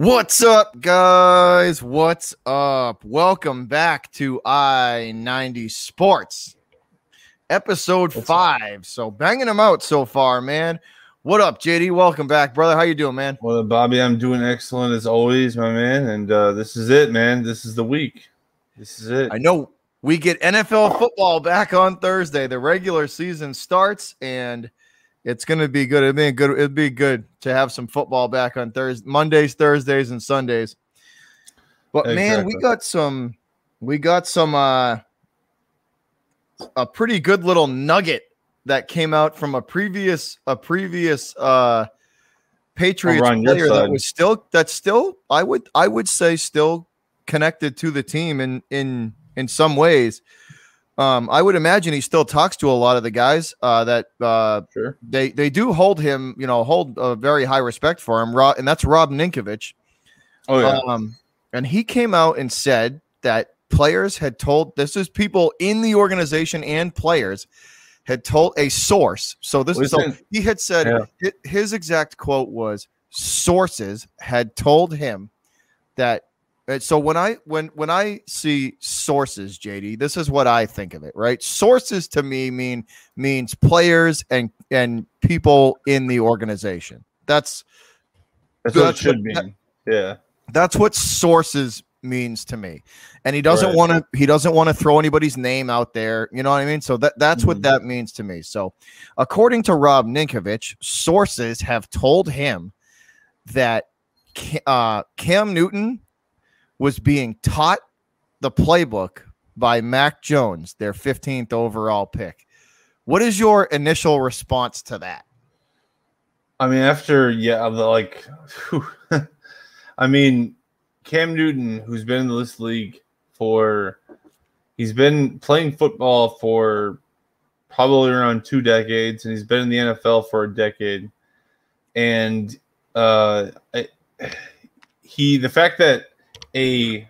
What's up, guys? What's up? Welcome back to I 90 Sports, episode five. So, banging them out so far, man. What up, JD? Welcome back, brother. How you doing, man? Well, Bobby, I'm doing excellent as always, my man. And uh, this is it, man. This is the week. This is it. I know we get NFL football back on Thursday. The regular season starts, and it's going to be good. It'd be good. It'd be good to have some football back on Thursday, Mondays, Thursdays, and Sundays. But man, we got some. We got some. uh A pretty good little nugget that came out from a previous a previous uh Patriots player that was still that's still I would I would say still connected to the team in in in some ways. Um, I would imagine he still talks to a lot of the guys uh, that uh, sure. they they do hold him, you know, hold a very high respect for him. Rob, and that's Rob Ninkovich. Oh yeah. Um, and he came out and said that players had told this is people in the organization and players had told a source. So this is so he had said yeah. his exact quote was sources had told him that so when I when when I see sources, JD, this is what I think of it, right? Sources to me mean means players and and people in the organization. That's that's, what it should what, mean. yeah. That's what sources means to me. And he doesn't right. want to he doesn't want to throw anybody's name out there, you know what I mean? So that that's mm-hmm. what that means to me. So according to Rob Ninkovich, sources have told him that uh, Cam Newton was being taught the playbook by Mac Jones, their 15th overall pick. What is your initial response to that? I mean, after yeah, like, I mean, Cam Newton, who's been in this league for, he's been playing football for probably around two decades, and he's been in the NFL for a decade. And uh, he, the fact that a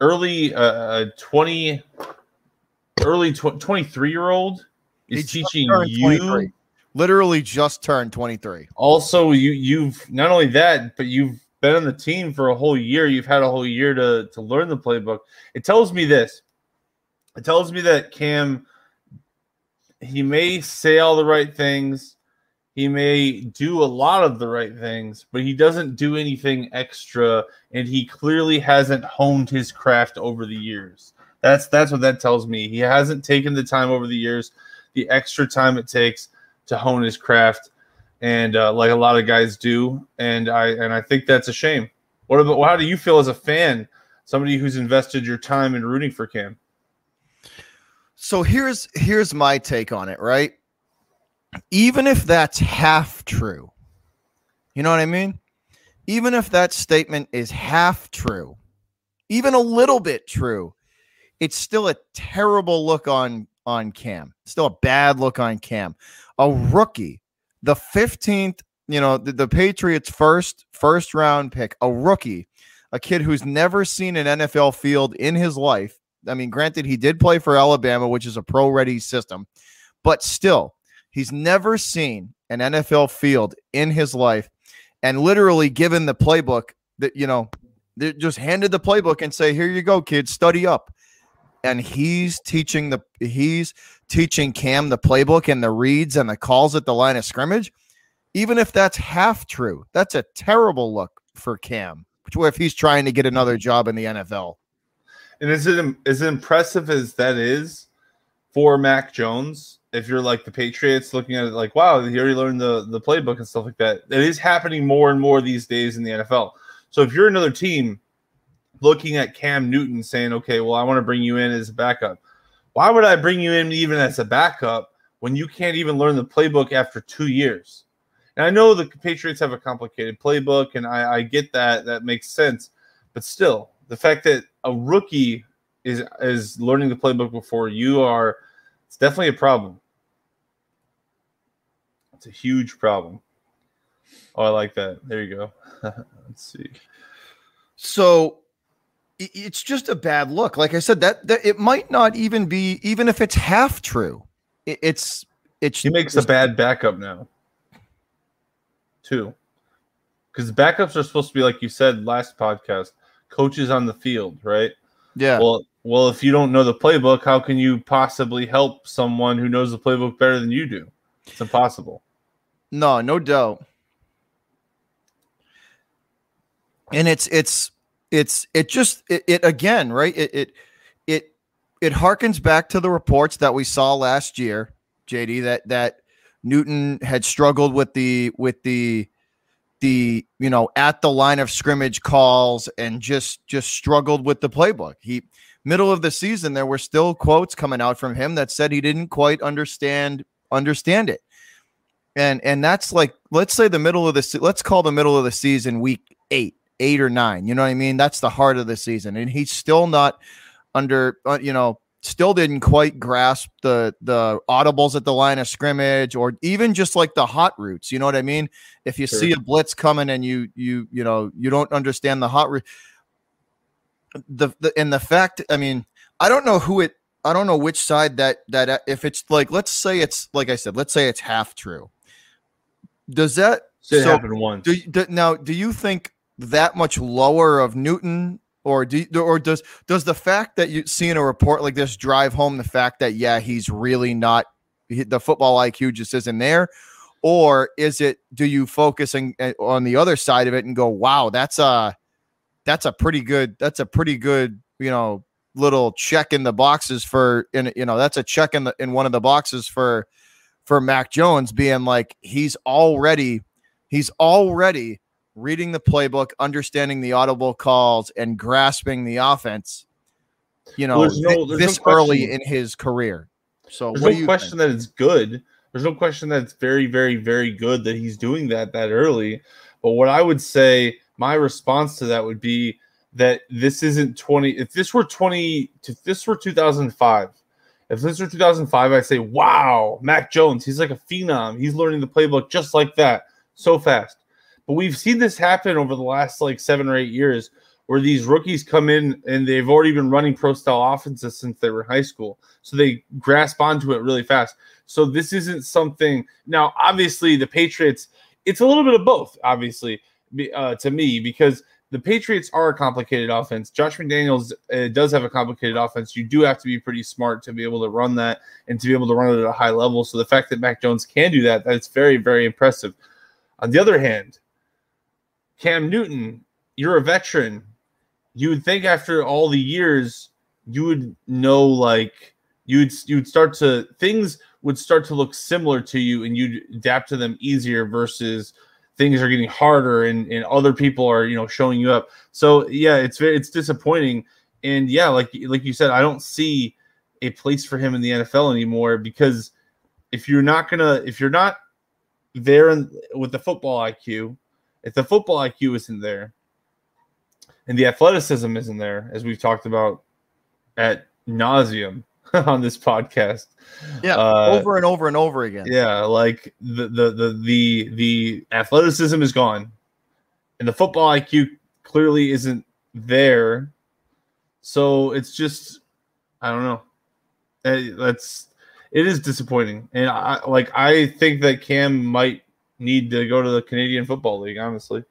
early uh 20 early tw- 23 year old is teaching you literally just turned 23 also you you've not only that but you've been on the team for a whole year. You've had a whole year to to learn the playbook. It tells me this. It tells me that cam he may say all the right things he may do a lot of the right things, but he doesn't do anything extra, and he clearly hasn't honed his craft over the years. That's that's what that tells me. He hasn't taken the time over the years, the extra time it takes to hone his craft, and uh, like a lot of guys do. And I and I think that's a shame. What about how do you feel as a fan, somebody who's invested your time in rooting for Cam? So here's here's my take on it, right? Even if that's half true, you know what I mean? Even if that statement is half true, even a little bit true, it's still a terrible look on on Cam. Still a bad look on Cam. A rookie, the 15th, you know, the, the Patriots first first round pick, a rookie, a kid who's never seen an NFL field in his life. I mean, granted, he did play for Alabama, which is a pro ready system, but still, He's never seen an NFL field in his life and literally given the playbook that, you know, just handed the playbook and say, here you go, kids, study up. And he's teaching the he's teaching Cam the playbook and the reads and the calls at the line of scrimmage. Even if that's half true, that's a terrible look for Cam. If he's trying to get another job in the NFL. And is it as impressive as that is for Mac Jones? If you're like the Patriots looking at it like, wow, he already learned the, the playbook and stuff like that. It is happening more and more these days in the NFL. So if you're another team looking at Cam Newton saying, okay, well, I want to bring you in as a backup. Why would I bring you in even as a backup when you can't even learn the playbook after two years? And I know the Patriots have a complicated playbook, and I, I get that. That makes sense. But still, the fact that a rookie is is learning the playbook before you are – it's definitely a problem. It's a huge problem. Oh, I like that. There you go. Let's see. So it's just a bad look. Like I said, that, that it might not even be, even if it's half true. It, it's it's. He makes a bad backup now, too, because backups are supposed to be like you said last podcast, coaches on the field, right? Yeah. Well, well, if you don't know the playbook, how can you possibly help someone who knows the playbook better than you do? It's impossible. No, no doubt. And it's it's it's it just it, it again, right? It it it it harkens back to the reports that we saw last year, JD, that that Newton had struggled with the with the the you know at the line of scrimmage calls and just just struggled with the playbook. He middle of the season there were still quotes coming out from him that said he didn't quite understand understand it. And and that's like let's say the middle of the se- let's call the middle of the season week 8, 8 or 9. You know what I mean? That's the heart of the season and he's still not under uh, you know still didn't quite grasp the the audibles at the line of scrimmage or even just like the hot routes you know what i mean if you Sure. see a blitz coming and you you you know you don't understand the hot route the, the and the fact i mean i don't know who it i don't know which side that that uh, if it's like let's say it's like i said let's say it's half true does that It so happened once. do, do now do you think that much lower of Newton or do or does does the fact that you see in a report like this drive home the fact that yeah he's really not he- the football IQ just isn't there or is it do you focus on, on the other side of it and go wow that's a that's a pretty good that's a pretty good you know little check in the boxes for in you know that's a check in the in one of the boxes for for Mac Jones being like he's already he's already reading the playbook, understanding the audible calls, and grasping the offense. You know, Well, there's no- thi- there's no this early in his career. So, There's what no question think? that it's good. There's no question that it's very, very, very good that he's doing that that early. But what I would say, my response to that would be that this isn't 20. If this were 20, if this were 2005, if this were 2005, I'd say, wow, Mac Jones, he's like a phenom. He's learning the playbook just like that, so fast. But we've seen this happen over the last like seven or eight years where these rookies come in and they've already been running pro style offenses since they were in high school. So they grasp onto it really fast. So this isn't something now, obviously, the Patriots, it's a little bit of both, obviously, uh, to me, because the Patriots are a complicated offense. Josh McDaniels uh, does have a complicated offense. You do have to be pretty smart to be able to run that and to be able to run it at a high level. So the fact that Mac Jones can do that, that's very, very impressive. On the other hand, Cam Newton, you're a veteran. You would think after all the years, you would know like you'd you'd start to things would start to look similar to you and you'd adapt to them easier versus things are getting harder and, and other people are you know showing you up. So yeah, it's it's disappointing. And yeah, like like you said, I don't see a place for him in the NFL anymore because if you're not gonna if you're not there in, with the football IQ, if the football IQ isn't there and the athleticism isn't there, as we've talked about at nauseum on this podcast, Yeah, uh, over and over and over again. yeah, like the the the the the athleticism is gone, and the football IQ clearly isn't there. So it's just, I don't know. Eh, That's it is disappointing, and I like I think that Cam might need to go to the Canadian Football League. Honestly,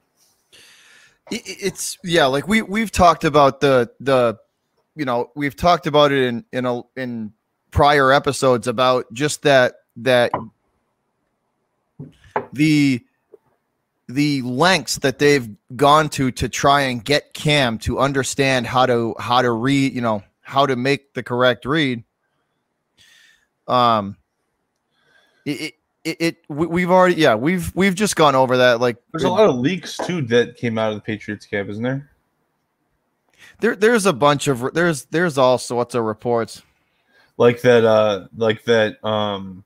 it's yeah like we we've talked about the the you know we've talked about it in in a in prior episodes about just that that the the lengths that they've gone to to try and get Cam to understand how to how to read you know how to make the correct read um it, it it, it we, we've already yeah we've we've just gone over that like there's a lot of leaks too that came out of the Patriots camp, isn't there? There, there's a bunch of there's there's all sorts of reports. like that uh like that um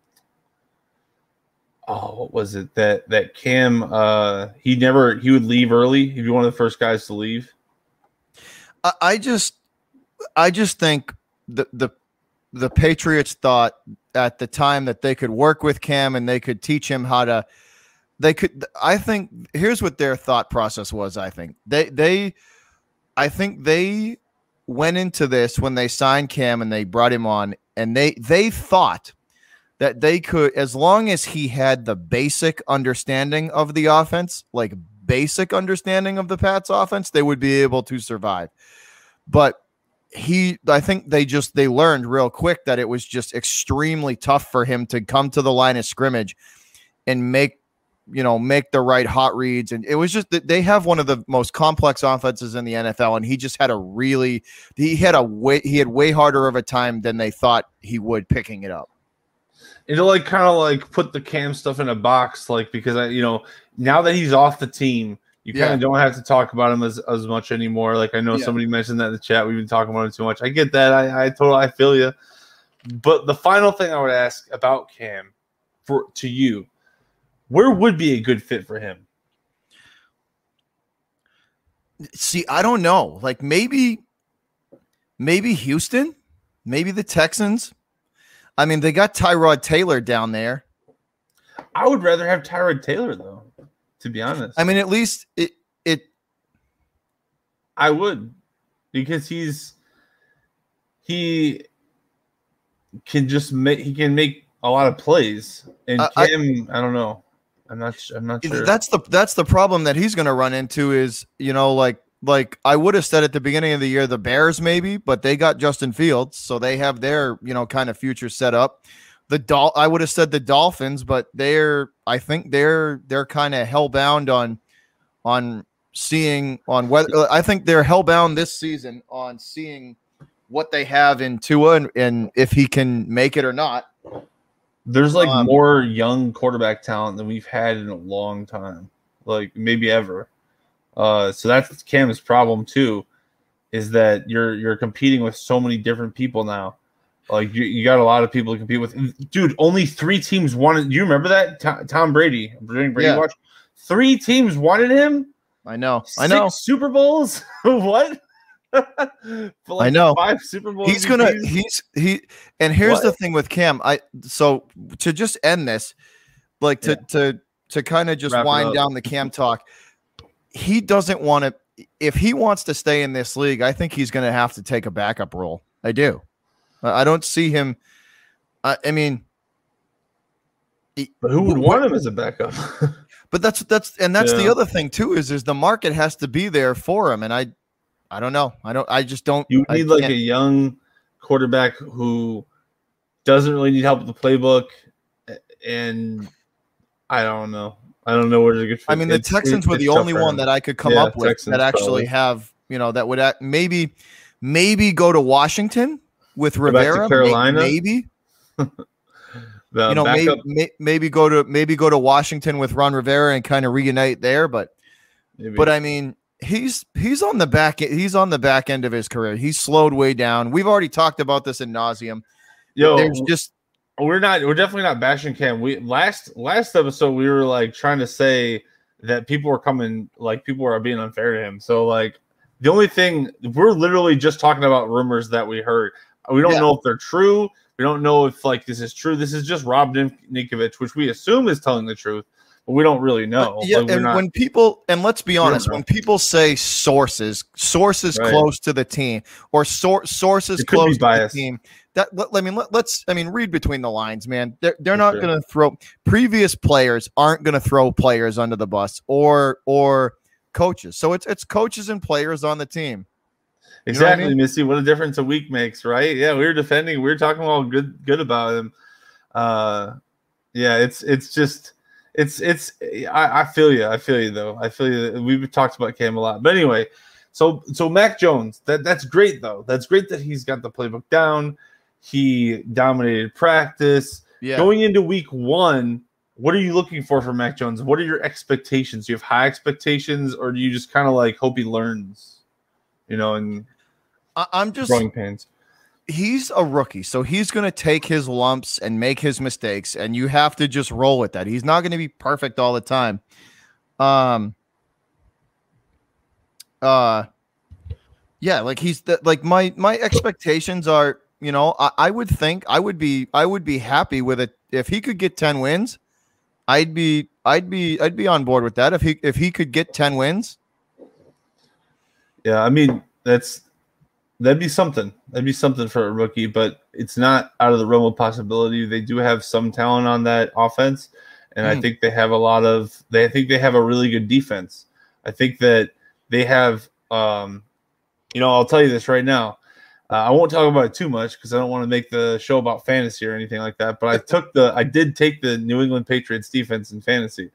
oh what was it that that cam uh he never he would leave early he'd be one of the first guys to leave I, I just, I just think the the the Patriots thought at the time that they could work with Cam and they could teach him how to. They could. I think here's what their thought process was. I think they they, I think they went into this when they signed Cam and they brought him on, and they they thought that they could, as long as he had the basic understanding of the offense, like basic understanding of the Pats offense, they would be able to survive. But he I think they just they learned real quick that it was just extremely tough for him to come to the line of scrimmage and make you know make the right hot reads. And it was just that they have one of the most complex offenses in the NFL and he just had a really he had a way he had way harder of a time than they thought he would picking it up. It'll like kind of like put the cam stuff in a box like because i you know now that he's off the team you kind Yeah. of don't have to talk about him as, as much anymore. Like i know Yeah. somebody mentioned that in the chat. We've been talking about him too much. I get that. I i totally i feel you but the final thing i would ask about cam for to you where would be a good fit for him? See I don't know. Like maybe maybe Houston maybe the Texans. I mean they got Tyrod Taylor down there. I would rather have tyrod taylor though to be honest. I mean at least it it I would because he's he can just make he can make a lot of plays. And I- I- I, don't know I'm not I'm not sure That's the that's the problem that he's going to run into is you know like like I would have said at the beginning of the year the Bears maybe, but they got Justin Fields, so they have their you know kind of future set up. The Dol I would have said the Dolphins, but they're I think they're they're kind of hellbound on on seeing on whether uh, I think they're hellbound this season on seeing what they have in Tua and, and if he can make it or not. There's like um, more young quarterback talent than we've had in a long time like maybe ever uh so that's Cam's problem too is that you're you're competing with so many different people now like you, you got a lot of people to compete with dude only three teams wanted Do you remember that To- Tom Brady Brady Yeah. watch three teams wanted him I know. I know. Super Bowls? what? For I know. Five Super Bowls. he's gonna he's he and here's the thing with cam i so to just end this like to to to kind of just Wrap wind down the cam talk he doesn't want to if he wants to stay in this league i think he's going to have to take a backup role i do i I don't see him i, I mean But who would want him as a backup? but that's that's and that's the other thing too is is the market has to be there for him and i i don't know i don't i just don't you need like a young quarterback who doesn't really need help with the playbook, and I don't know. I don't know where to get. I mean, the it's- Texans were the only one that I could come Yeah, up with Texans that actually probably. have, you know, that would act, maybe, maybe go to Washington with to Rivera. Carolina? maybe, The you know, maybe, may, maybe go to maybe go to Washington with Ron Rivera and kind of reunite there. But, maybe. but I mean, he's he's on the back he's on the back end of his career. He's slowed way down. We've already talked about this in nauseum. yo, There's just we're not. We're definitely not bashing Cam. We last last episode we were like trying to say that people were coming, like people were being unfair to him. So like the only thing we're literally just talking about rumors that we heard. We don't Yeah. know if they're true. We don't know if like this is true. This is just Rob Nin- Ninkovich, which we assume is telling the truth, we don't really know. yeah, Like, and not- when people and let's be honest, when people say sources, sources Right. close to the team, or sor- sources It could be close to the team, that let, I mean, let, us I mean, read between the lines, man. They're they're For not sure. going to throw previous players aren't going to throw players under the bus or or coaches. So it's it's coaches and players on the team. You know what I Exactly, mean? Missy. What a difference a week makes, right? Yeah, we were defending, we were talking all good good about him. Uh yeah, it's it's just it's it's I, I feel you. I feel you though. I feel you. We've talked about Cam a lot. But anyway, so so Mac Jones, that that's great though. That's great that he's got the playbook down. He dominated practice. Yeah. Going into week one, what are you looking for from Mac Jones? What are your expectations? Do you have high expectations, or do you just kind of like hope he learns? You know, and I, I'm just growing pains. He's a rookie, so he's going to take his lumps and make his mistakes, and you have to just roll with that. He's not going to be perfect all the time. Um. Uh. Yeah, like he's the, like my my expectations are, you know, I, I would think I would be I would be happy with it if he could get ten wins. I'd be I'd be I'd be on board with that if he if he could get ten wins. Yeah, I mean that's that'd be something. That'd be something for a rookie, but it's not out of the realm of possibility. They do have some talent on that offense, and I Hmm. think they have a lot of. They I think they have a really good defense. I think that they have, um, you know, I'll tell you this right now. Uh, I won't talk about it too much because I don't want to make the show about fantasy or anything like that. But I took the, I did take the New England Patriots defense in fantasy,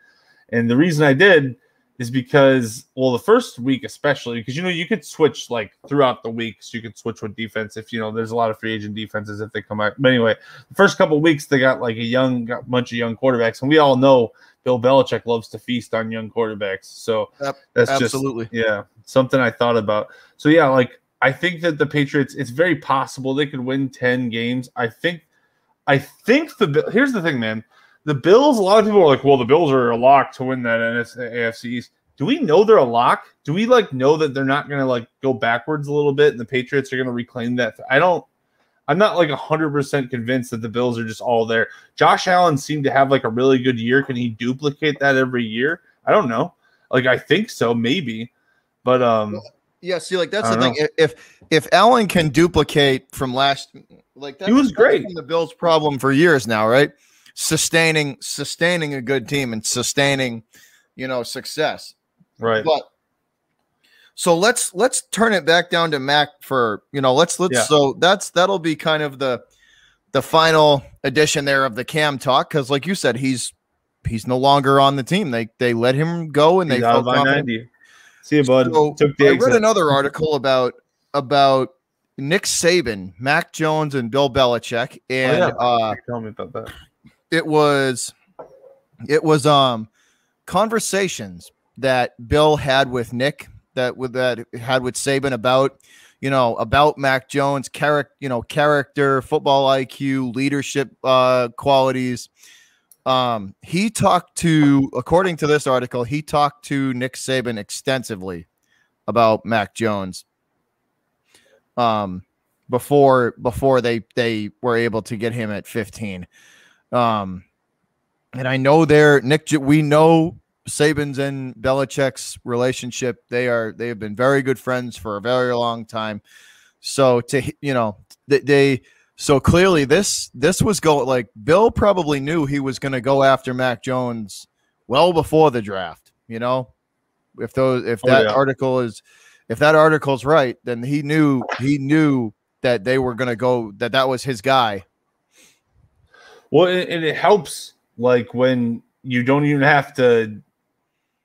and the reason I did is because, well, the first week especially, because you know you could switch like throughout the weeks, you could switch with defense if you know there's a lot of free agent defenses if they come out. But anyway, the first couple weeks they got like a young, got a bunch of young quarterbacks, and we all know Bill Belichick loves to feast on young quarterbacks. So Yep, that's absolutely. just yeah something I thought about. So yeah, like I think that the Patriots, it's very possible they could win ten games. I think, I think the here's the thing, man. The Bills. A lot of people are like, well, the Bills are a lock to win that NS AFC East. Do we know they're a lock? Do we like know that they're not going to like go backwards a little bit and the Patriots are going to reclaim that? I don't. I'm not like 100% convinced that the Bills are just all there. Josh Allen seemed to have like a really good year. Can he duplicate that every year? I don't know. Like I think so, maybe. But um Yeah, see, like that's the don't thing. If if Allen can duplicate from last, like that he was great. the Bills' problem for years now, right? Sustaining sustaining a good team and sustaining, you know, success. right. But so let's let's turn it back down to Mac for you know let's let's Yeah. so that's that'll be kind of the the final edition there of the Cam talk because like you said he's he's no longer on the team. They they let him go and they He's out I confident. 90. See you, bud. So, I read another article about about Nick Saban, Mac Jones, and Bill Belichick, and yeah. uh, Tell me about that. It was it was um conversations that Bill had with Nick that with that had with Saban about you know about Mac Jones character you know character football IQ leadership uh qualities. Um he talked to according to this article he talked to Nick Saban extensively about Mac Jones um before before they they were able to get him at 15 um and I know they're Nick we know Saban's and Belichick's relationship. They are they have been very good friends for a very long time. So to you know they, they so clearly this this was going like Bill probably knew he was going to go after Mac Jones well before the draft you know? If those if Oh, that yeah. article is if that article's right then he knew he knew that they were going to go that that was his guy Well, and and it helps like when you don't even have to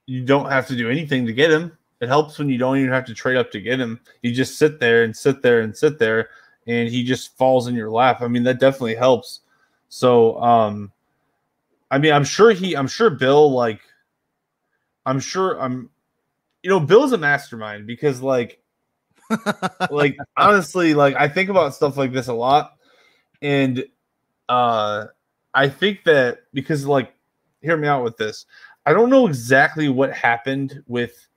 you don't have to do anything to get him. It helps when you don't even have to trade up to get him. You just sit there and sit there and sit there and he just falls in your lap. I mean, that definitely helps. So, um I mean, I'm sure he I'm sure Bill like I'm sure I'm you know, Bill's a mastermind because like like honestly like i think about stuff like this a lot and uh i think that because like hear me out with this i don't know exactly what happened with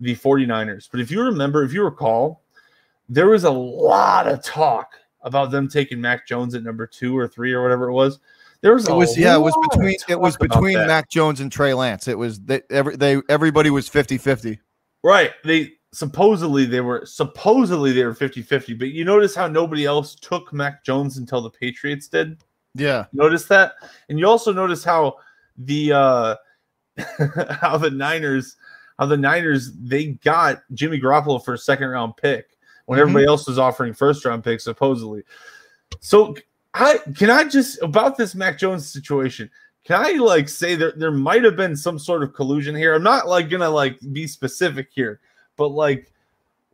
the 49ers but if you remember if you recall there was a lot of talk about them taking mac jones at number two or three or whatever it was there was It was yeah, it was between it was between. Mac Jones and Trey Lance. It was they every they everybody was 50-50. Right. They supposedly they were supposedly they were 50-50, but you notice how nobody else took Mac Jones until the Patriots did? Yeah. Notice that? And you also notice how the uh how the Niners how the Niners they got Jimmy Garoppolo for a second round pick when Mhm. everybody else was offering first round picks supposedly. So I can I just about this Mac Jones situation. Can I like say that there might have been some sort of collusion here? I'm not like gonna like be specific here, but like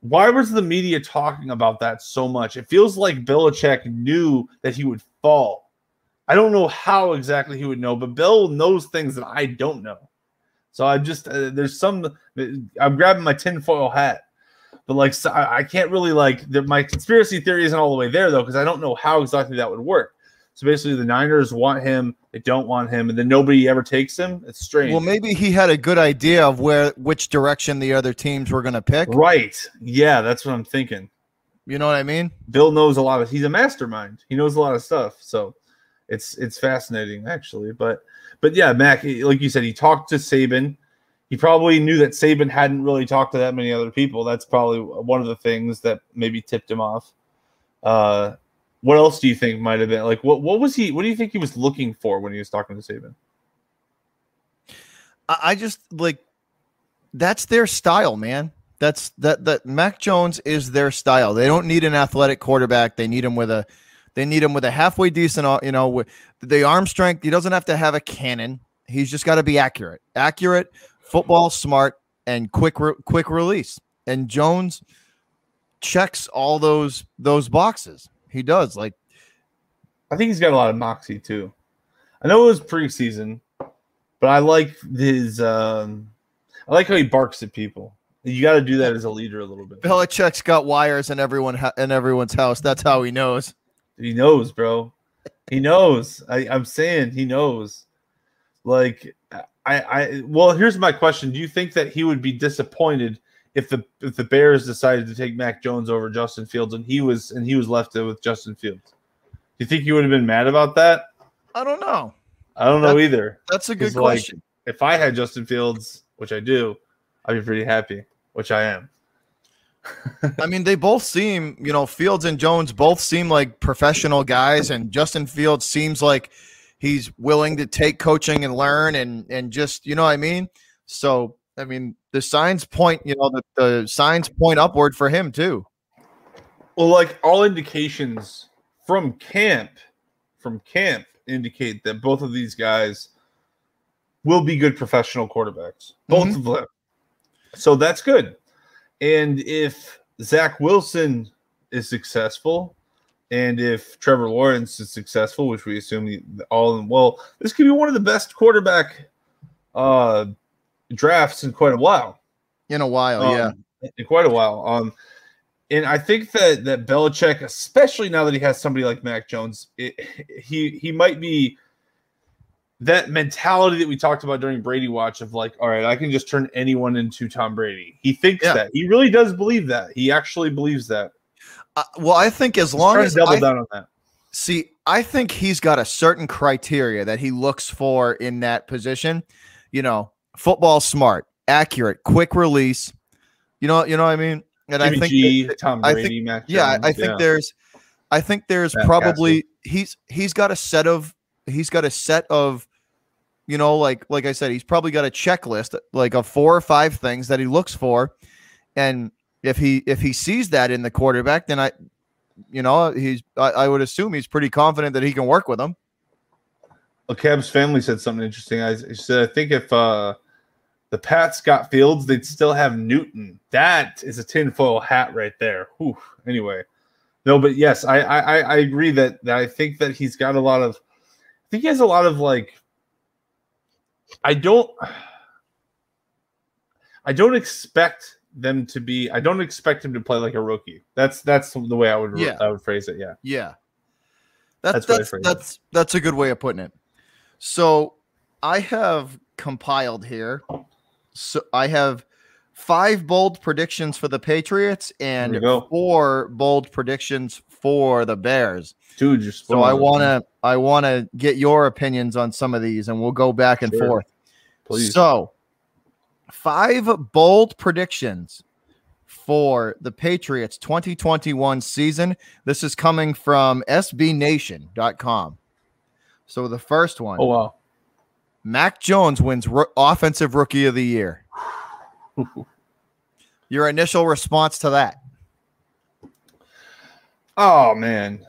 why was the media talking about that so much? It feels like Belichick knew that he would fall. I don't know how exactly he would know, but Bill knows things that I don't know. So I just uh, there's some I'm grabbing my tinfoil hat, but like so I, I can't really like the, my conspiracy theory isn't all the way there though because I don't know how exactly that would work. So basically, the Niners want him, they don't want him, and then nobody ever takes him. It's strange. Well, maybe he had a good idea of where which direction the other teams were going to pick. right? Yeah, that's what I'm thinking. You know what I mean? Bill knows a lot of. He's a mastermind. He knows a lot of stuff. So it's it's fascinating actually. But but yeah, Mac, like you said, he talked to Saban. He probably knew that Saban hadn't really talked to that many other people. That's probably one of the things that maybe tipped him off. Uh, what else do you think might have been like? What what was he? What do you think he was looking for when he was talking to Saban? I, I just like that's their style, man. That's that that Mac Jones is their style. They don't need an athletic quarterback. They need him with a they need him with a halfway decent, uh, you know, with the arm strength. He doesn't have to have a cannon. He's just got to be accurate, accurate, football smart, and quick re- quick release. And Jones checks all those those boxes. He does. Like I think he's got a lot of moxie too. I know it was preseason, but I like his. Um, I like how he barks at people. You got to do that as a leader a little bit. Belichick's got wires in everyone in everyone's house. That's how he knows. He knows, bro. He knows. I, I'm saying he knows. Like I, I well, here's my question. Do you think that he would be disappointed if the if the Bears decided to take Mac Jones over Justin Fields and he was and he was left with Justin Fields? Do you think he would have been mad about that? I don't know. I don't know either. That's a good 'Cause, like, question. if I had Justin Fields, which I do, I'd be pretty happy, which I am. I mean, they both seem, you know, Fields and Jones both seem like professional guys, and Justin Fields seems like he's willing to take coaching and learn and and just, you know what I mean? So, I mean, the signs point, you know, the, the signs point upward for him too. Well, like all indications from camp, from camp indicate that both of these guys will be good professional quarterbacks. Both Mhm. of them. So that's good. And if Zach Wilson is successful, and if Trevor Lawrence is successful, which we assume he, all well, this could be one of the best quarterback uh drafts in quite a while. In a while, Oh, yeah. Um, in quite a while. Um, and I think that that Belichick, especially now that he has somebody like Mac Jones, it, he he might be that mentality that we talked about during Brady Watch of like, all right, I can just turn anyone into Tom Brady. He thinks Yeah. that he really does believe that. He actually believes that. Uh, well, I think as long as double I, down on that. See, I think he's got a certain criteria that he looks for in that position. You know, football smart, accurate, quick release. You know, you know what I mean? And I think G, that- Tom I Brady, think- Mac yeah, I- Jones, I think there's I think there's probably he's he's got a set of he's got a set of you know like like I said he's probably got a checklist like of four or five things that he looks for and if he if he sees that in the quarterback then I you know he's I, I would assume he's pretty confident that he can work with him. Well, Cavs family said something interesting. I said, I think if uh, the Pats got Fields, they'd still have Newton. That is a tinfoil hat right there. Whew. Anyway, no, but yes, I, I I- I agree that, that I think that he's got a lot of. I think he has a lot of like. I don't. I don't expect them to be. I don't expect him to play like a rookie. That's that's the way I would Yeah. I would phrase it. Yeah. Yeah. That's That's that's that's, that's a good way of putting it. So I have compiled here. So I have five bold predictions for the Patriots and There we go. four bold predictions for the Bears. Dude, you're So I want to I want to get your opinions on some of these and we'll go back and Sure. forth. Please. So, five bold predictions for the Patriots 2021 season. This is coming from sbnation.com. So, the first one oh wow. Mac Jones wins ro- Offensive Rookie of the Year. Your initial response to that? Oh man.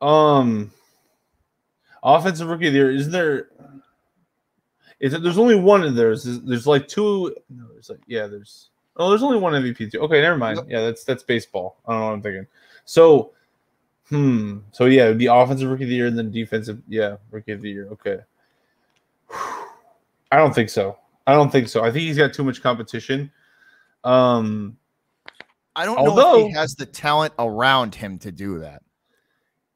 Um offensive rookie of the year. Is there is it there's only one in there. There's, there's like two no, there's like yeah, there's oh there's only one MVP too. Okay, never mind. Yeah, that's that's baseball. I don't know what I'm thinking. So hmm. So yeah, it would be offensive rookie of the year and then defensive, yeah, rookie of the year. Okay. I don't think so. I don't think so. I think he's got too much competition. Um I don't know if he has the talent around him to do that.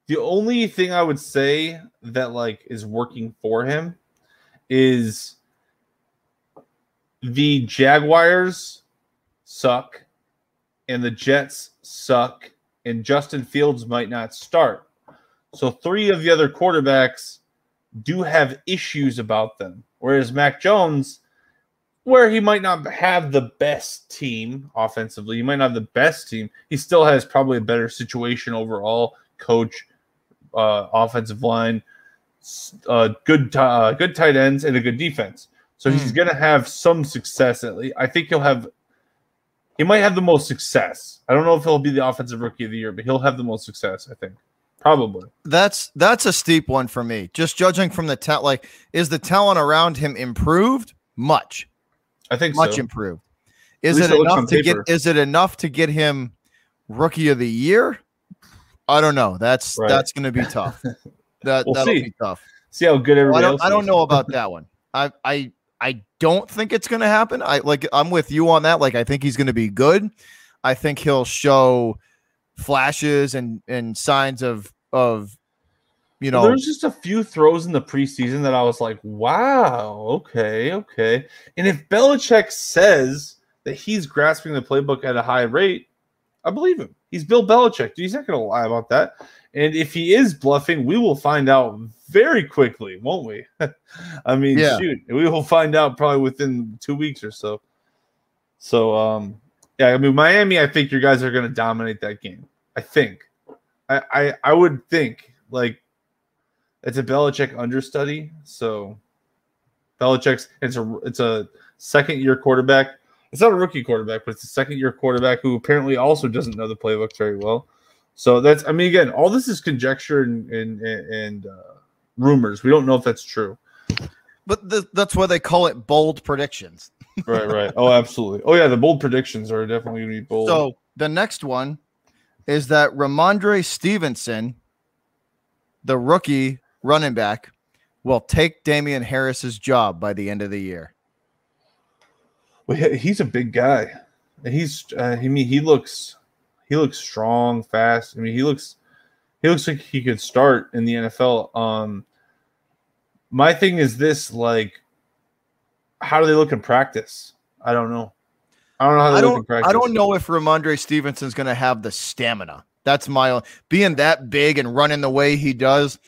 The only thing I would say that like is working for him is the Jaguars suck and the Jets suck and Justin Fields might not start. So three of the other quarterbacks do have issues about them. Whereas Mac Jones, where he might not have the best team offensively, he might not have the best team. He still has probably a better situation overall. Coach, uh, offensive line, uh, good, uh, good tight ends, and a good defense. So he's Hmm. going to have some success at least. I think he'll have he might have the most success. I don't know if he'll be the offensive rookie of the year, but he'll have the most success, I think. Probably. That's that's a steep one for me. Just judging from the talent, like is the talent around him improved? Much, I think much so. improved. Is it enough to paper. get? Is it enough to get him rookie of the year? I don't know. That's Right. that's going to be tough. That We'll that'll see. be tough. See how good I everybody don't. else I don't know about that one. I I I don't think it's going to happen. I like. I'm with you on that. Like I think he's going to be good. I think he'll show flashes and and signs of of you know There's just a few throws in the preseason that I was like, wow, okay, okay. And if Belichick says that he's grasping the playbook at a high rate, I believe him. He's Bill Belichick. He's not going to lie about that. And if he is bluffing, we will find out very quickly, won't we? I mean, Yeah. shoot, we will find out probably within two weeks or so. So, um, yeah, I mean, Miami, I think your guys are going to dominate that game. I think. I, I, I would think like it's a Belichick understudy. So Belichick's it's a it's a second year quarterback. It's not a rookie quarterback, but it's a second year quarterback who apparently also doesn't know the playbook very well. So that's I mean again, all this is conjecture and and and uh, rumors. We don't know if that's true. But th- that's why they call it bold predictions. Right, right. Oh, absolutely. Oh yeah, the bold predictions are definitely going to be bold. So the next one is that Rhamondre Stevenson, the rookie running back, will take Damien Harris's job by the end of the year. Well, he's a big guy. He's uh, I mean he looks he looks strong, fast. I mean he looks he looks like he could start in the NFL. Um my thing is this like how do they look in practice? I don't know. I don't know how they I look in practice. I don't know if Rhamondre Stevenson's going to have the stamina. That's my. Being that big and running the way he does,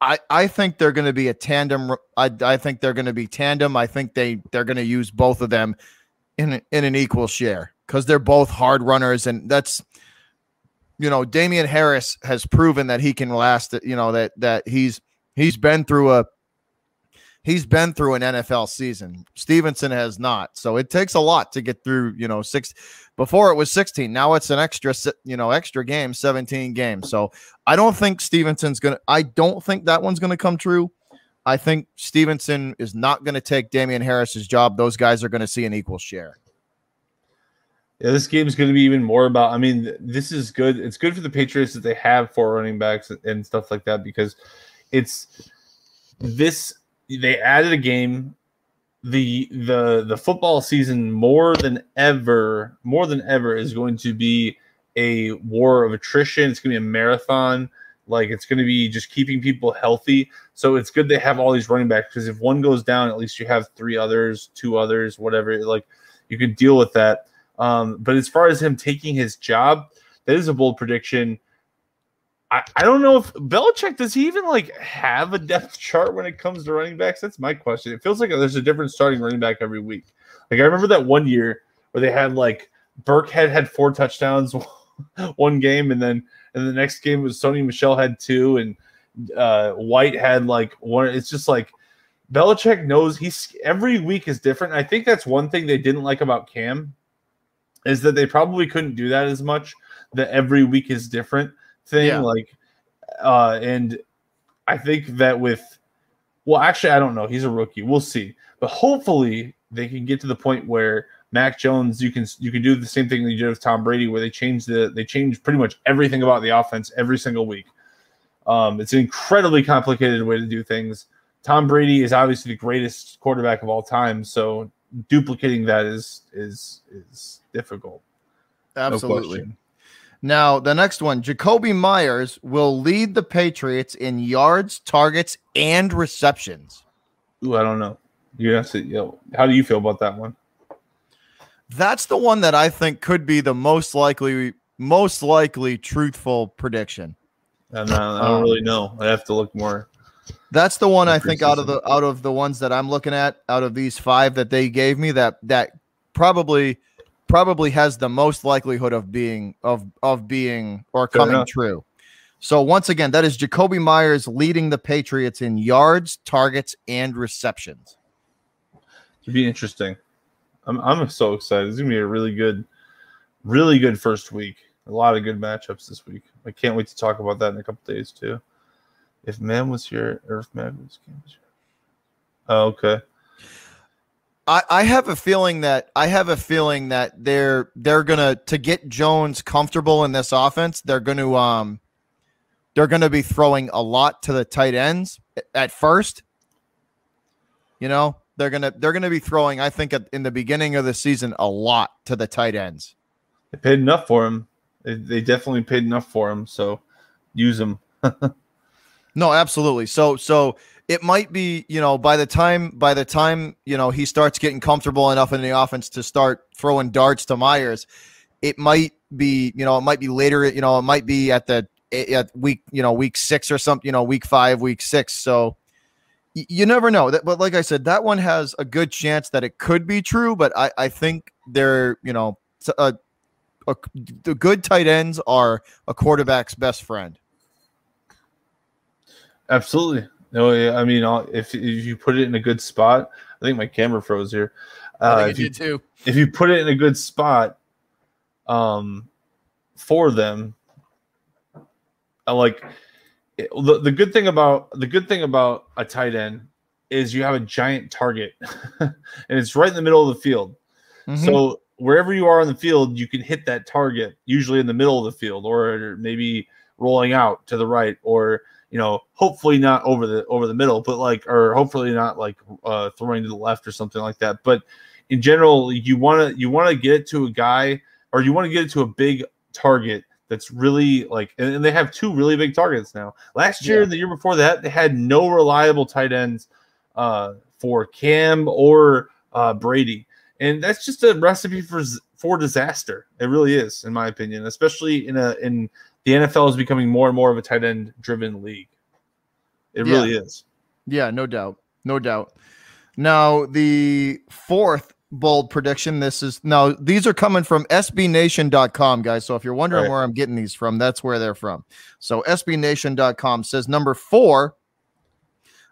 I I think they're going to be a tandem. I I think they're going to be tandem. I think they they're going to use both of them in in an equal share because they're both hard runners, and that's you know Damien Harris has proven that he can last. You know that that he's he's been through a he's been through an NFL season. Stevenson has not. So it takes a lot to get through, you know, six before it was 16. Now it's an extra, you know, extra game, 17 games. So I don't think Stevenson's going to, I don't think that one's going to come true. I think Stevenson is not going to take Damien Harris's job. Those guys are going to see an equal share. Yeah, this game is going to be even more about. I mean, this is good. It's good for the Patriots that they have four running backs and stuff like that because it's this. They added a game. The the the football season more than ever, more than ever, is going to be a war of attrition. It's going to be a marathon. Like it's going to be just keeping people healthy. So it's good they have all these running backs because if one goes down, at least you have three others, two others, whatever. Like you can deal with that. Um, but as far as him taking his job, that is a bold prediction. I, I don't know if Belichick does he even like have a depth chart when it comes to running backs? That's my question. It feels like there's a different starting running back every week. Like I remember that one year where they had like Burkhead had four touchdowns one game, and then and the next game was Sony Michel had two, and uh, White had like one. It's just like Belichick knows he's every week is different. I think that's one thing they didn't like about Cam is that they probably couldn't do that as much. That every week is different thing, Yeah. like, uh, and I think that with, well, actually, I don't know. He's a rookie. We'll see, but hopefully they can get to the point where Mac Jones, you can you can do the same thing that you did with Tom Brady, where they change the they change pretty much everything about the offense every single week. Um, it's an incredibly complicated way to do things. Tom Brady is obviously the greatest quarterback of all time, so duplicating that is is is difficult. Absolutely. question. Now, the next one Jakobi Meyers will lead the Patriots in yards, targets, and receptions. Ooh, I don't know. You have to. How do you feel about that one? That's the one that I think could be the most likely, most likely truthful prediction. I'm not, I don't Um, really know. I have to look more. That's the one I think out of the out of the ones that I'm looking at, out of these five that they gave me, that that probably probably has the most likelihood of being of of being or coming true. So once again, that is Jakobi Meyers leading the Patriots in yards, targets, and receptions. It'd be interesting. I'm I'm so excited. It's gonna be a really good, really good first week. A lot of good matchups this week. I can't wait to talk about that in a couple days too. If man was here, Earth man was here. Oh, okay. I, I have a feeling that I have a feeling that they're they're gonna to get Jones comfortable in this offense. They're gonna um they're gonna be throwing a lot to the tight ends at first. You know they're gonna they're gonna be throwing. I think at, in the beginning of the season a lot to the tight ends. They paid enough for him. They, they definitely paid enough for him. So use him. no, absolutely. So so it might be you know by the time by the time you know he starts getting comfortable enough in the offense to start throwing darts to Meyers, it might be you know it might be later you know it might be at the at week you know week six or something you know week five week six. So you never know. But like i said that one has a good chance that it could be true but i i think they're you know a, uh, a, the good tight ends are a quarterback's best friend. Absolutely no, I mean, if if you put it in a good spot, I think my camera froze here. Uh, if you too. If you put it in a good spot, um, for them, I like the the good thing about the good thing about a tight end is you have a giant target, and it's right in the middle of the field. Mm-hmm. So wherever you are on the field, you can hit that target. Usually in the middle of the field, or maybe rolling out to the right, or you know, hopefully not over the over the middle, but like, or hopefully not like uh, throwing to the left or something like that. But in general, you want to you want to get it to a guy, or you want to get it to a big target that's really like, and, and they have two really big targets now. Last year, yeah. the year before that, they had no reliable tight ends uh, for Cam or uh, Brady, and that's just a recipe for for disaster. It really is, in my opinion, especially in a in the NFL is becoming more and more of a tight end driven league. It yeah. really is. Yeah, no doubt. No doubt. Now, the fourth bold prediction this is now these are coming from sbnation.com guys so if you're wondering right. where i'm getting these from that's where they're from so sbnation.com says number four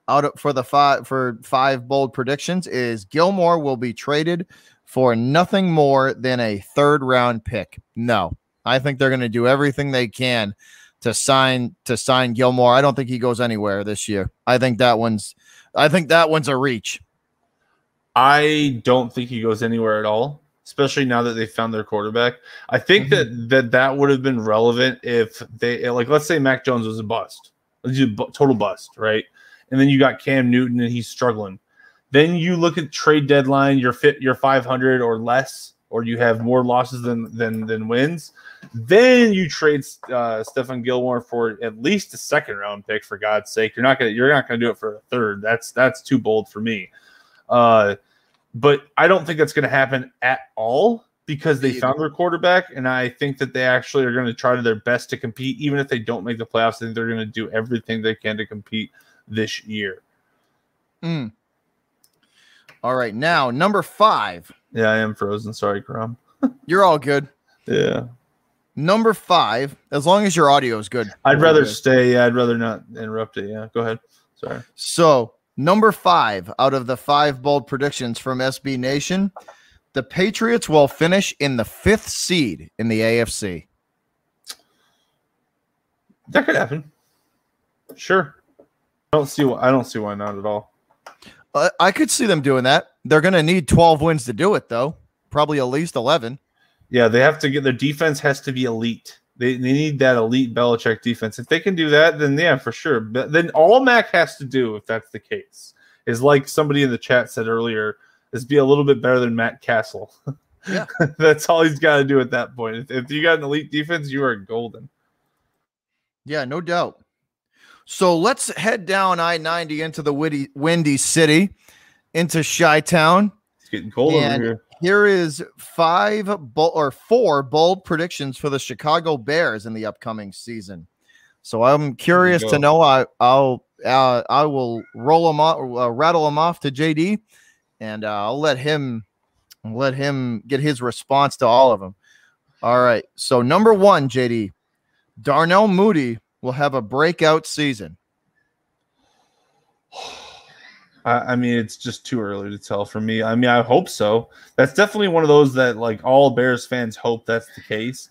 out of, for the five for five bold predictions is gilmore will be traded for nothing more than a third round pick no I think they're going to do everything they can to sign to sign Gilmore. I don't think he goes anywhere this year. I think that one's I think that one's a reach. I don't think he goes anywhere at all, especially now that they found their quarterback. I think mm-hmm. that that that would have been relevant if they like let's say Mac Jones was a bust. Total bust, right? And then you got Cam Newton and he's struggling. Then you look at trade deadline, you're fit, you're 500 or less or you have more losses than than than wins, then you trade uh, Stephon Gilmore for at least a second round pick. For God's sake, you're not gonna you're not gonna do it for a third. That's that's too bold for me. Uh, but I don't think that's gonna happen at all because they found their quarterback, and I think that they actually are going to try to their best to compete, even if they don't make the playoffs. I think they're going to do everything they can to compete this year. Mm. All right, now number five. Yeah, I am frozen. Sorry, Crom. You're all good. Yeah. Number five, as long as your audio is good. I'd rather good. stay. Yeah, I'd rather not interrupt it. Yeah, go ahead. Sorry. So, number five out of the five bold predictions from SB Nation, the Patriots will finish in the fifth seed in the AFC. That could happen. Sure. I don't see. why. I don't see why not at all. Uh, I could see them doing that. They're going to need 12 wins to do it, though. Probably at least 11. Yeah, they have to get their defense has to be elite. They, they need that elite Belichick defense. If they can do that, then yeah, for sure. But then all Mac has to do, if that's the case, is like somebody in the chat said earlier, is be a little bit better than Matt Cassel. Yeah, that's all he's got to do at that point. If, if you got an elite defense, you are golden. Yeah, no doubt. So let's head down I 90 into the windy, windy city, into Chi Town. It's getting cold and over here. Here is five bo- or four bold predictions for the Chicago Bears in the upcoming season. So I'm curious to know. I, I'll uh, I will roll them off, uh, rattle them off to JD, and uh, I'll let him let him get his response to all of them. All right. So number one, JD, Darnell Mooney will have a breakout season. I, I mean, it's just too early to tell for me. I mean, I hope so. That's definitely one of those that like all Bears fans hope that's the case.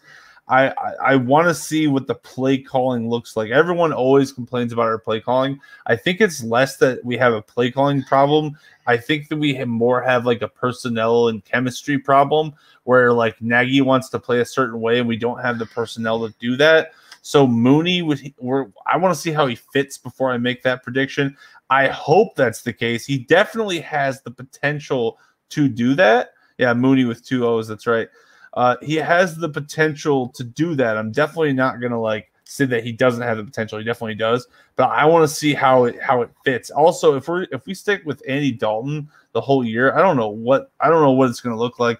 I I, I want to see what the play calling looks like. Everyone always complains about our play calling. I think it's less that we have a play calling problem. I think that we have more have like a personnel and chemistry problem where like Nagy wants to play a certain way and we don't have the personnel to do that. So Mooney would we're I want to see how he fits before I make that prediction. I hope that's the case. He definitely has the potential to do that. Yeah, Mooney with two O's. That's right. Uh, he has the potential to do that. I'm definitely not gonna like say that he doesn't have the potential. He definitely does. But I want to see how it how it fits. Also, if we're if we stick with Andy Dalton the whole year, I don't know what I don't know what it's gonna look like.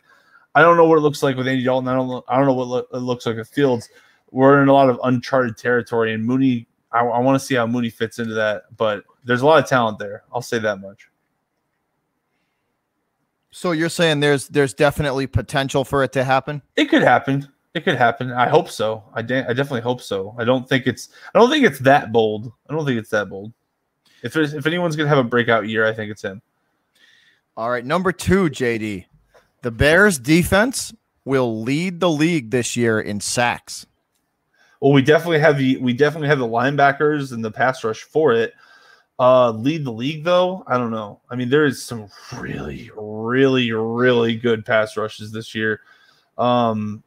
I don't know what it looks like with Andy Dalton. I don't know, I don't know what lo- it looks like with Fields. We're in a lot of uncharted territory, and Mooney. I, I want to see how Mooney fits into that, but there's a lot of talent there. I'll say that much. So you're saying there's there's definitely potential for it to happen? It could happen. It could happen. I hope so. I, de- I definitely hope so. I don't think it's I don't think it's that bold. I don't think it's that bold. If there's if anyone's gonna have a breakout year, I think it's him. All right, number two, JD. The Bears defense will lead the league this year in sacks. Well, we definitely have the we definitely have the linebackers and the pass rush for it. Uh, lead the league though, I don't know. I mean, there is some really, really, really good pass rushes this year. Um,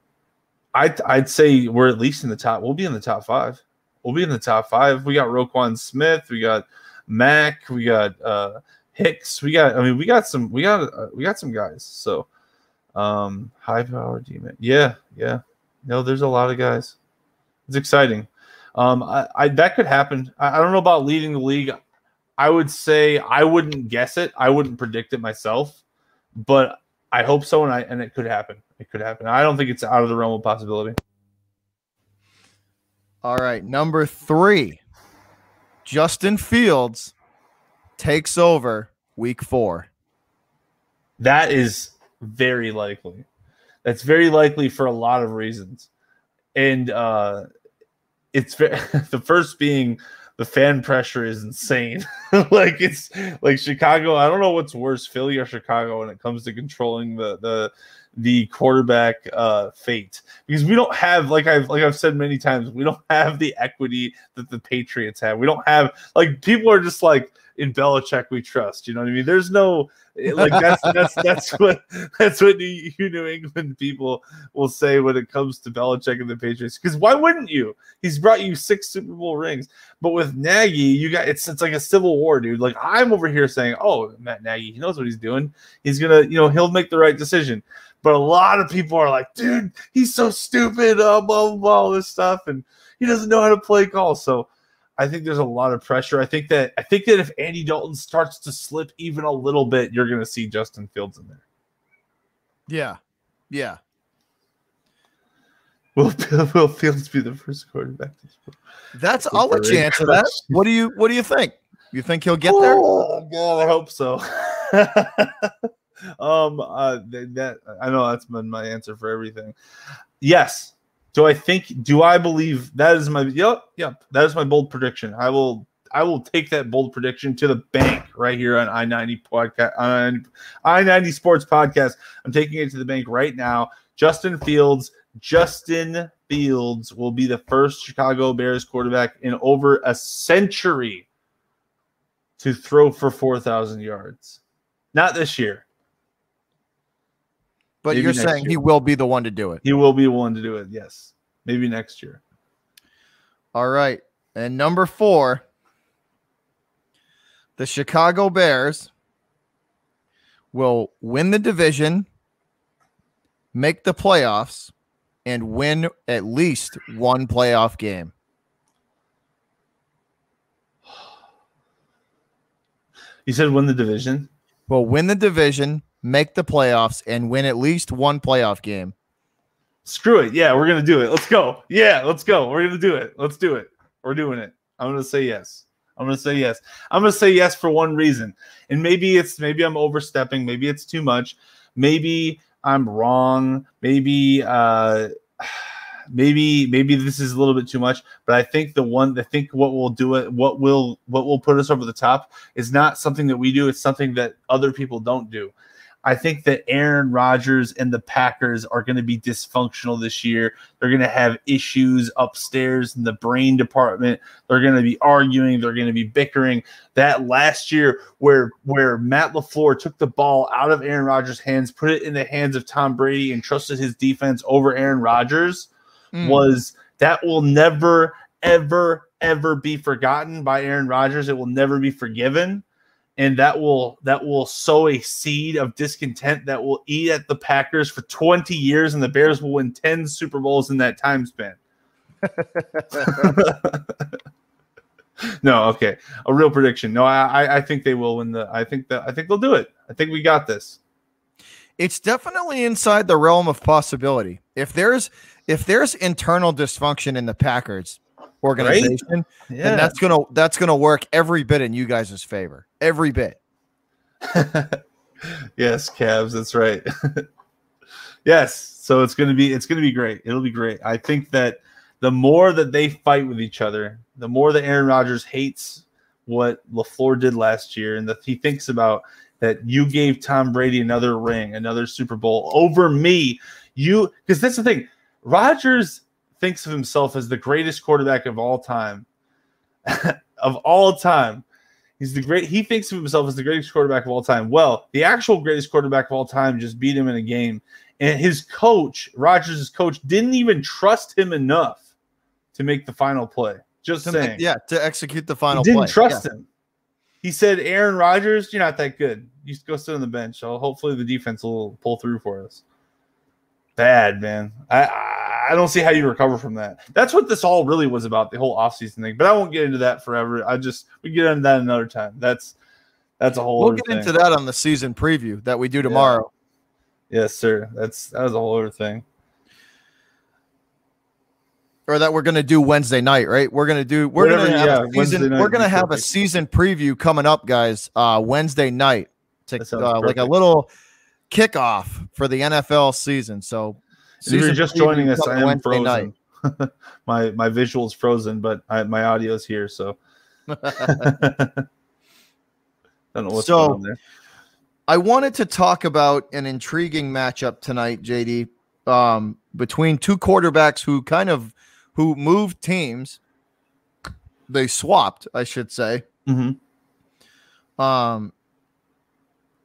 I'd I'd say we're at least in the top. We'll be in the top five. We'll be in the top five. We got Roquan Smith. We got Mack. We got uh, Hicks. We got. I mean, we got some. We got. Uh, we got some guys. So, um, high power demon. Yeah, yeah. No, there's a lot of guys. It's exciting. Um, I, I that could happen. I, I don't know about leading the league. I would say I wouldn't guess it. I wouldn't predict it myself, but I hope so, and I and it could happen. It could happen. I don't think it's out of the realm of possibility. All right, number three, Justin Fields takes over Week Four. That is very likely. That's very likely for a lot of reasons, and uh, it's the first being the fan pressure is insane. like it's like Chicago. I don't know what's worse, Philly or Chicago, when it comes to controlling the the the quarterback uh, fate because we don't have like I've like I've said many times we don't have the equity that the Patriots have. We don't have like people are just like in Belichick we trust. You know what I mean? There's no eh, like that's that's that's what that's what you New England people will say when it comes to Belichick and the Patriots. Because why wouldn't you? He's brought you six Super Bowl rings, but with Nagy, you got it's it's like a civil war, dude. Like I'm over here saying, oh, Matt Nagy, he knows what he's doing. He's gonna, you know, he'll make the right decision. But a lot of people are like, dude, he's so stupid, uh, blah, blah, blah, all this stuff, and he doesn't know how to play call. So I think there's a lot of pressure. I think that I think that if Andy Dalton starts to slip even a little bit, you're going to see Justin Fields in there. Yeah, yeah. Will Will Fields be the first quarterback? That's. I'll let you answer that. What do you What do you think? You think he'll get there? Oh God, I hope so. um, uh, that I know that's been my answer for everything. Yes, do I think? Do I believe that is my? Yep, yep. That is my bold prediction. I will. I will take that bold prediction to the bank right here on I ninety podcast on I ninety Sports Podcast. I'm taking it to the bank right now. Justin Fields. Justin Fields will be the first Chicago Bears quarterback in over a century to throw for four thousand yards. Not this year. But Maybe you're saying year. he will be the one to do it. He will be the one to do it. Yes. Maybe next year. All right. And number four, the Chicago Bears will win the division, make the playoffs, and win at least one playoff game. You said win the division? Well, win the division, make the playoffs, and win at least one playoff game. Screw it. Yeah, we're gonna do it. Let's go. Yeah, let's go. We're gonna do it. Let's do it. We're doing it. I'm gonna say yes. I'm gonna say yes. I'm gonna say yes for one reason. And maybe it's maybe I'm overstepping, maybe it's too much, maybe I'm wrong, maybe uh maybe maybe this is a little bit too much, but I think the one I think what will do it, what will what will put us over the top is not something that we do, it's something that other people don't do. I think that Aaron Rodgers and the Packers are going to be dysfunctional this year. They're going to have issues upstairs in the brain department. They're going to be arguing. They're going to be bickering. That last year, where where Matt LaFleur took the ball out of Aaron Rodgers' hands, put it in the hands of Tom Brady, and trusted his defense over Aaron Rodgers, mm. was that will never, ever, ever be forgotten by Aaron Rodgers. It will never be forgiven and that will that will sow a seed of discontent that will eat at the Packers for 20 years, and the Bears will win 10 Super Bowls in that time span. no, okay, a real prediction. No, I I think they will win the. I think that I think they'll do it. I think we got this. It's definitely inside the realm of possibility. If there's if there's internal dysfunction in the Packers, organization, right? yeah. and that's gonna that's gonna work every bit in you guys' favor. Every bit. yes, Cavs, that's right. yes. So it's gonna be it's gonna be great. It'll be great. I think that the more that they fight with each other, the more that Aaron Rodgers hates what LaFleur did last year and that he thinks about that you gave Tom Brady another ring, another Super Bowl over me. You because that's the thing. Rodgers thinks of himself as the greatest quarterback of all time. of all time. He's the great he thinks of himself as the greatest quarterback of all time. Well, the actual greatest quarterback of all time just beat him in a game. And his coach, Rodgers' coach, didn't even trust him enough to make the final play. Just to saying. Make, yeah, to execute the final he didn't play. trust yeah. him. He said, Aaron Rodgers, you're not that good. You go sit on the bench. So hopefully the defense will pull through for us. Bad, man. I, I don't see how you recover from that. That's what this all really was about, the whole offseason thing. But I won't get into that forever. I just we get into that another time. That's that's a whole. We'll get thing. into that on the season preview that we do tomorrow. Yeah. Yes, sir. That's that was a whole other thing. Or that we're gonna do Wednesday night, right? We're gonna do we're Whatever, gonna have yeah, a season, we're gonna have perfect. a season preview coming up, guys. Uh Wednesday night to uh, like a little kickoff for the NFL season. So if you're just joining us, I am Wednesday frozen. my my visual's frozen, but I, my audio's here, so I don't know what's so, going on there. I wanted to talk about an intriguing matchup tonight, JD, um, between two quarterbacks who kind of who moved teams. They swapped, I should say. Mm-hmm. Um,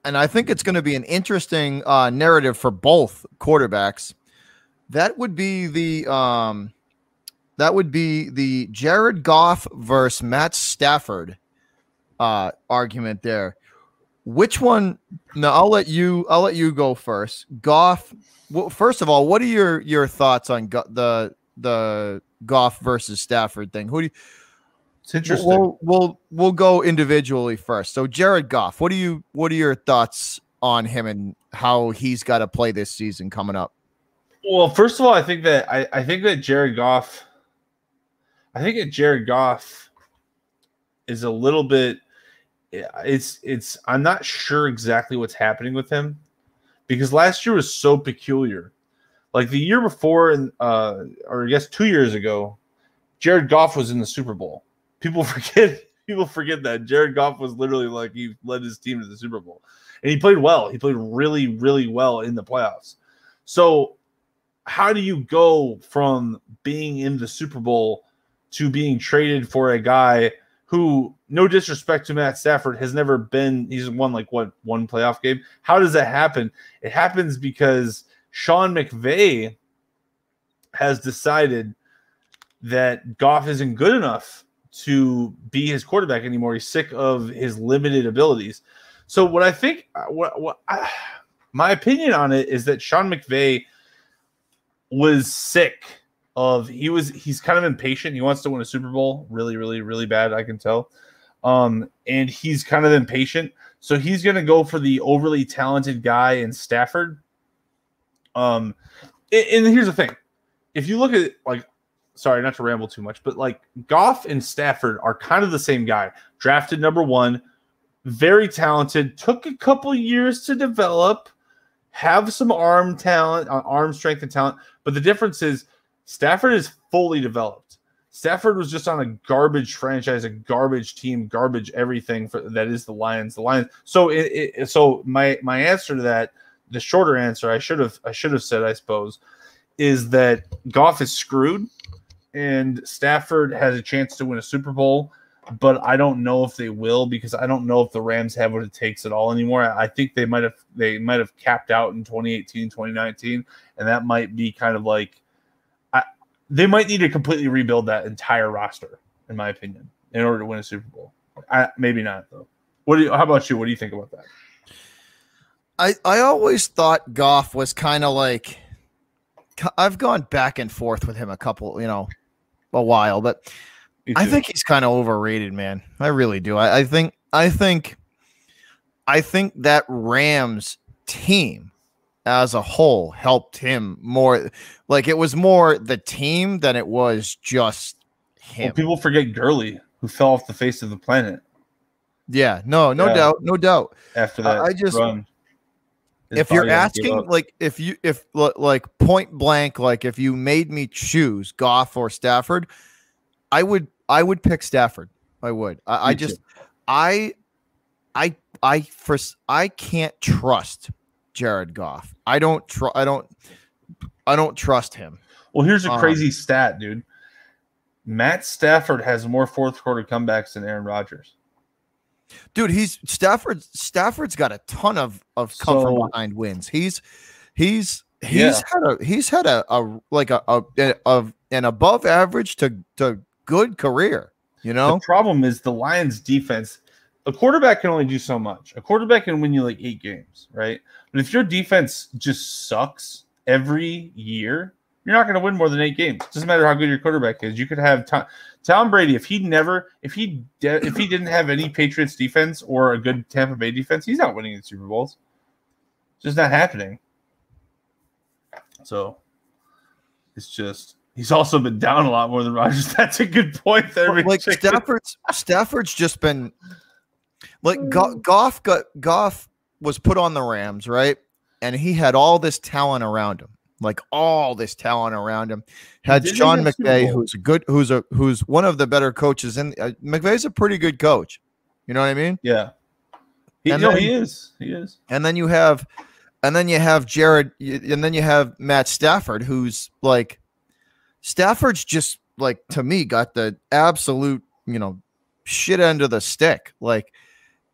and I think it's going to be an interesting uh, narrative for both quarterbacks. That would be the um, that would be the Jared Goff versus Matt Stafford uh, argument there. Which one? No, I'll let you. I'll let you go first. Goff. Well, first of all, what are your your thoughts on go- the the Goff versus Stafford thing? Who do you? It's interesting. We'll, we'll we'll go individually first. So Jared Goff, what do you what are your thoughts on him and how he's got to play this season coming up? Well, first of all, I think that I, I think that Jared Goff, I think that Jared Goff is a little bit. It's it's. I'm not sure exactly what's happening with him because last year was so peculiar. Like the year before, and uh, or I guess two years ago, Jared Goff was in the Super Bowl. People forget. People forget that Jared Goff was literally like he led his team to the Super Bowl, and he played well. He played really, really well in the playoffs. So how do you go from being in the Super Bowl to being traded for a guy who, no disrespect to Matt Stafford, has never been, he's won like what, one playoff game? How does that happen? It happens because Sean McVay has decided that Goff isn't good enough to be his quarterback anymore. He's sick of his limited abilities. So, what I think, what, what I, my opinion on it is that Sean McVay was sick of he was he's kind of impatient. He wants to win a Super Bowl really, really, really bad. I can tell. Um, and he's kind of impatient, so he's going to go for the overly talented guy in Stafford. Um, and, and here's the thing: if you look at like, sorry, not to ramble too much, but like Goff and Stafford are kind of the same guy. Drafted number one, very talented. Took a couple years to develop have some arm talent, uh, arm strength and talent. But the difference is Stafford is fully developed. Stafford was just on a garbage franchise, a garbage team, garbage everything for that is the Lions. The Lions. So it, it so my my answer to that, the shorter answer, I should have I should have said, I suppose, is that Goff is screwed and Stafford has a chance to win a Super Bowl, but I don't know if they will because I don't know if the Rams have what it takes at all anymore. I think they might have they might have capped out in 2018, 2019, and that might be kind of like they might need to completely rebuild that entire roster, in my opinion, in order to win a Super Bowl. I, maybe not though. What do you, how about you? What do you think about that? I I always thought Goff was kind of like I've gone back and forth with him a couple, you know, a while, but I think he's kind of overrated, man. I really do. I, I think I think I think that Rams team as a whole helped him more. Like it was more the team than it was just him. Well, people forget Gurley, who fell off the face of the planet. Yeah, no, no yeah. doubt, no doubt. After that, I just run, if you're asking, like, if you if like point blank, like if you made me choose Goff or Stafford, I would I would pick Stafford. I would. I, I just I I I first I can't trust Jared Goff. I don't tr- I don't I don't trust him. Well, here's a um, crazy stat, dude. Matt Stafford has more fourth quarter comebacks than Aaron Rodgers. Dude, he's Stafford. Stafford's got a ton of of come so, from behind wins. He's he's he's yeah. had a he's had a, a like a, a, a an above average to to good career. You know, the problem is the Lions defense. A quarterback can only do so much. A quarterback can win you like eight games, right? But if your defense just sucks every year, you're not going to win more than eight games. It doesn't matter how good your quarterback is. You could have Tom, Tom Brady if he never, if he de- if he didn't have any Patriots defense or a good Tampa Bay defense, he's not winning the Super Bowls. It's just not happening. So it's just he's also been down a lot more than Rodgers. That's a good point there. Like Stafford's Stafford's just been like mm. Goff got Goff was put on the Rams, right? And he had all this talent around him, like all this talent around him. Had Sean McVay, who's a good, who's a who's one of the better coaches, and uh, McVay's a pretty good coach. You know what I mean? Yeah. He, and no, then, he is. He is. And then you have, and then you have Jared, and then you have Matt Stafford, who's like, Stafford's just like to me got the absolute, you know, shit end of the stick. Like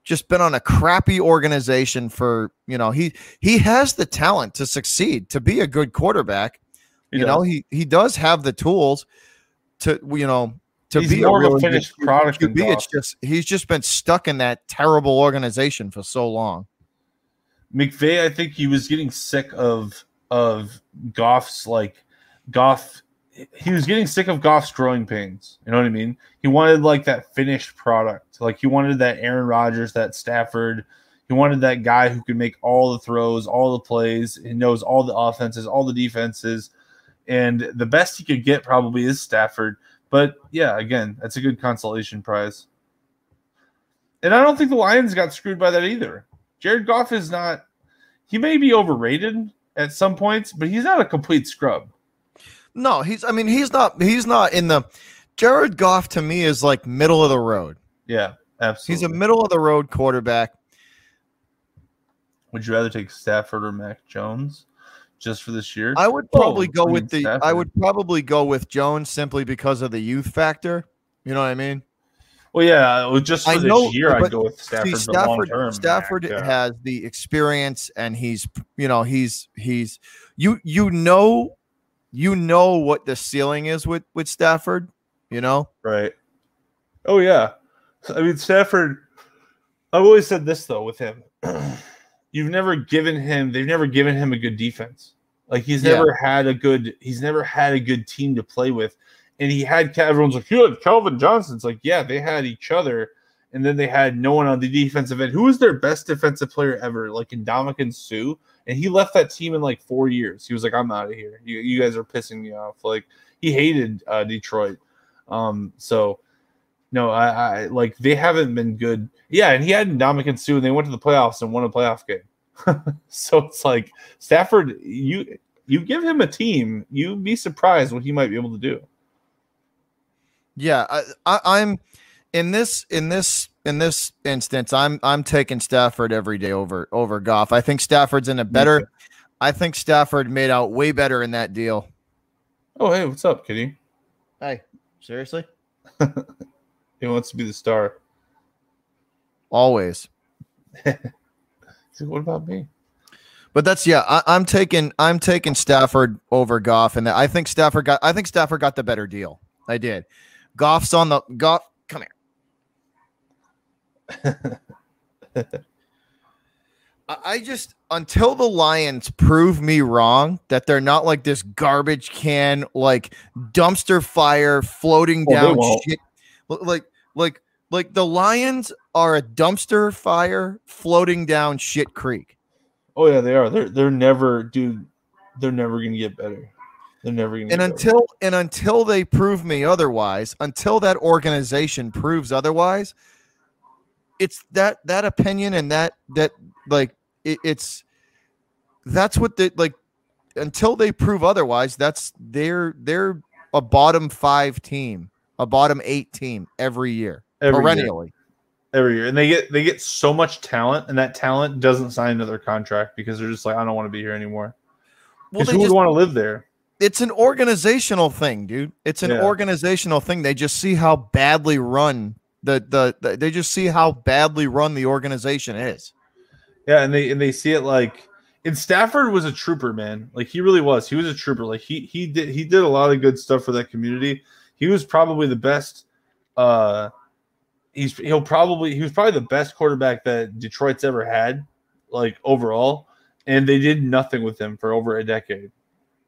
just been on a crappy organization for you know he he has the talent to succeed to be a good quarterback he you does. know he he does have the tools to you know to he's be a, a finished product QB. It's just he's just been stuck in that terrible organization for so long. McVay, I think he was getting sick of of Goff's like Goff he was getting sick of Goff's growing pains. You know what I mean? He wanted like that finished product. Like he wanted that Aaron Rodgers, that Stafford. He wanted that guy who could make all the throws, all the plays. He knows all the offenses, all the defenses. And the best he could get probably is Stafford. But yeah, again, that's a good consolation prize. And I don't think the Lions got screwed by that either. Jared Goff is not, he may be overrated at some points, but he's not a complete scrub. No, he's. I mean, he's not. He's not in the. Jared Goff to me is like middle of the road. Yeah, absolutely. He's a middle of the road quarterback. Would you rather take Stafford or Mac Jones just for this year? I would probably oh, go with the. Stafford. I would probably go with Jones simply because of the youth factor. You know what I mean? Well, yeah, just for I know, this year, I'd go with Stafford. See, Stafford, Stafford Mac, yeah. has the experience, and he's, you know, he's he's you you know you know what the ceiling is with with Stafford, you know? Right. Oh yeah. I mean Stafford I've always said this though with him. You've never given him they've never given him a good defense. Like he's never had a good he's never had a good team to play with. And he had everyone's like, you had Calvin Johnson's like, yeah, they had each other, and then they had no one on the defensive end. Who was their best defensive player ever? Like in Ndamukong Suh and he left that team in like four years. He was like, "I'm out of here. You, you guys are pissing me off." Like he hated uh, Detroit. Um, so no, I, I like they haven't been good. Yeah, and he had Ndamukong Suh, and they went to the playoffs and won a playoff game. so it's like Stafford, you you give him a team, you'd be surprised what he might be able to do. Yeah, I, I, I'm in this in this in this instance. I'm I'm taking Stafford every day over over Goff. I think Stafford's in a better. I think Stafford made out way better in that deal. Oh, hey, what's up, Kitty? Hey, seriously? he wants to be the star. Always. So what about me? But that's yeah. I, I'm taking I'm taking Stafford over Goff, and I think Stafford got I think Stafford got the better deal. I did. Goff's on the Goff. I just until the Lions prove me wrong that they're not like this garbage can, like dumpster fire floating Oh, down shit. Like like like the Lions are a dumpster fire floating down shit creek. Oh yeah, they are. They're they're never, dude. They're never gonna get better. They're never gonna. and until and until they prove me otherwise until that organization proves otherwise it's that that opinion and that that like it, it's that's what the like until they prove otherwise that's they're they're a bottom five team a bottom eight team every year every year, perennially every year, and they get they get so much talent, and that talent doesn't sign another contract because they're just like, I don't want to be here anymore. well they who would just, want to live there? it's an organizational thing dude it's an Yeah. organizational thing they just see how badly run the, the the they just see how badly run the organization is Yeah, and they and they see it like and Stafford was a trooper, man. Like he really was. He was a trooper. Like he he did he did a lot of good stuff for that community. He was probably the best uh he's he'll probably he was probably the best quarterback that Detroit's ever had, like overall. And they did nothing with him for over a decade.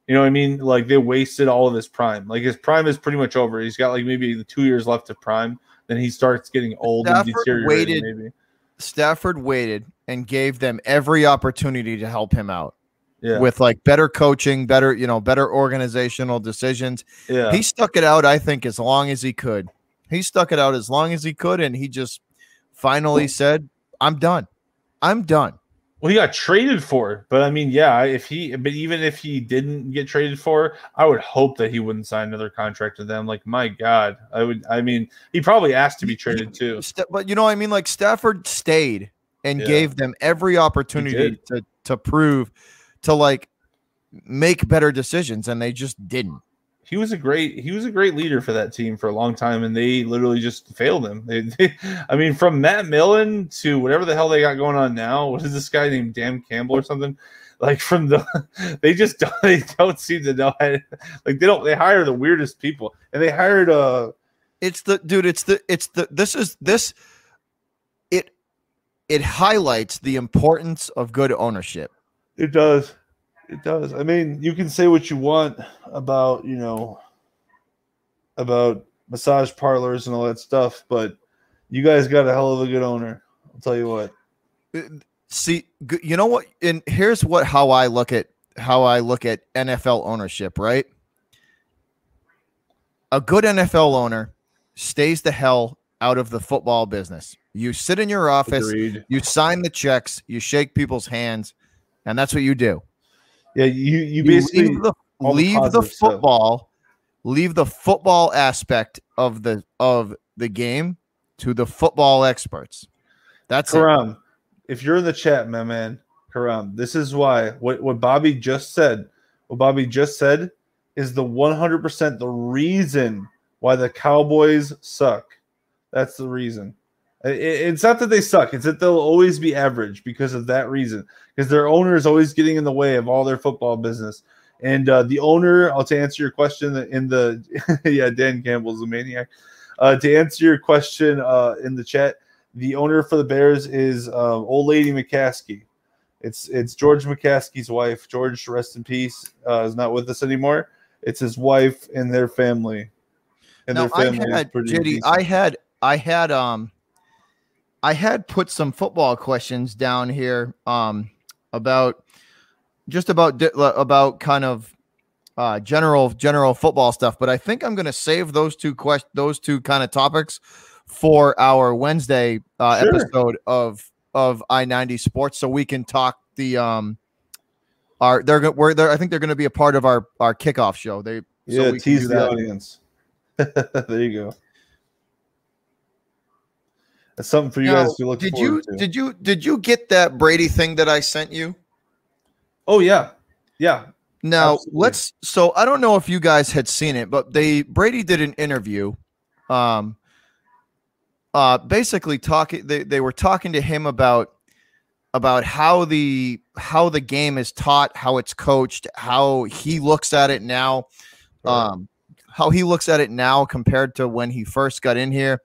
You know what I mean? Like they wasted all of his prime. Like his prime is pretty much over. He's got like maybe two years left of prime. Then he starts getting old and Stafford deteriorating. waited- Maybe. Stafford waited and gave them every opportunity to help him out Yeah. with like better coaching, better, you know, better organizational decisions. yeah. He stuck it out, I think, as long as he could. He stuck it out as long as he could, and he just finally said, I'm done. I'm done. Well, he got traded for, but I mean, yeah, if he, but even if he didn't get traded for, I would hope that he wouldn't sign another contract with them. Like, my God, I would. I mean, he probably asked to be traded too. But you know, I mean, like Stafford stayed and Yeah. gave them every opportunity to to prove to like make better decisions, and they just didn't. He was a great, he was a great leader for that team for a long time, and they literally just failed him. They, they, I mean, from Matt Millen to whatever the hell they got going on now. What is this guy named Dan Campbell or something? Like from the, they just don't, they don't seem to know. How like they don't, they hire the weirdest people, and they hired uh It's the dude. It's the. It's the. This is this. It. It highlights the importance of good ownership. It does. It does. I mean, you can say what you want about, you know, about massage parlors and all that stuff, but you guys got a hell of a good owner. I'll tell you what. See, you know what? And here's what how I look at how I look at NFL ownership. Right. A good NFL owner stays the hell out of the football business. You sit in your office, Agreed. you sign the checks, you shake people's hands, and that's what you do. Yeah, you you You basically leave the, leave the stuff. football, leave the football aspect of the of the game to the football experts. That's it. Karam, if you're in the chat, my man, Karam, this is why what, what Bobby just said, what Bobby just said is the 100% the reason why the Cowboys suck. That's the reason. I- I- it's not that they suck, it's that they'll always be average because of that reason. Because their owner is always getting in the way of all their football business. And uh, the owner, I'll to answer your question in the yeah, Dan Campbell's a maniac. Uh, to answer your question uh, in the chat, the owner for the Bears is uh, old lady McCaskey. It's it's George McCaskey's wife. George, rest in peace, uh, is not with us anymore. It's his wife and their family. And now their I family is had pretty JD. I had I had um I had put some football questions down here um about just about about kind of uh general general football stuff, but I think I'm going to save those two quest those two kind of topics for our Wednesday uh Sure. episode of of I-90 Sports so we can talk the um our they're going we're there. I think they're going to be a part of our our kickoff show. They so Yeah, we can tease do the audience. there you go. That's something for you Now, guys to look did you to. did you did you get that Brady thing that I sent you? oh yeah, yeah. Now Absolutely. let's. So I don't know if you guys had seen it, but they Brady did an interview, um, uh, basically talking. They they were talking to him about about how the how the game is taught, how it's coached, how he looks at it now, um, how he looks at it now compared to when he first got in here.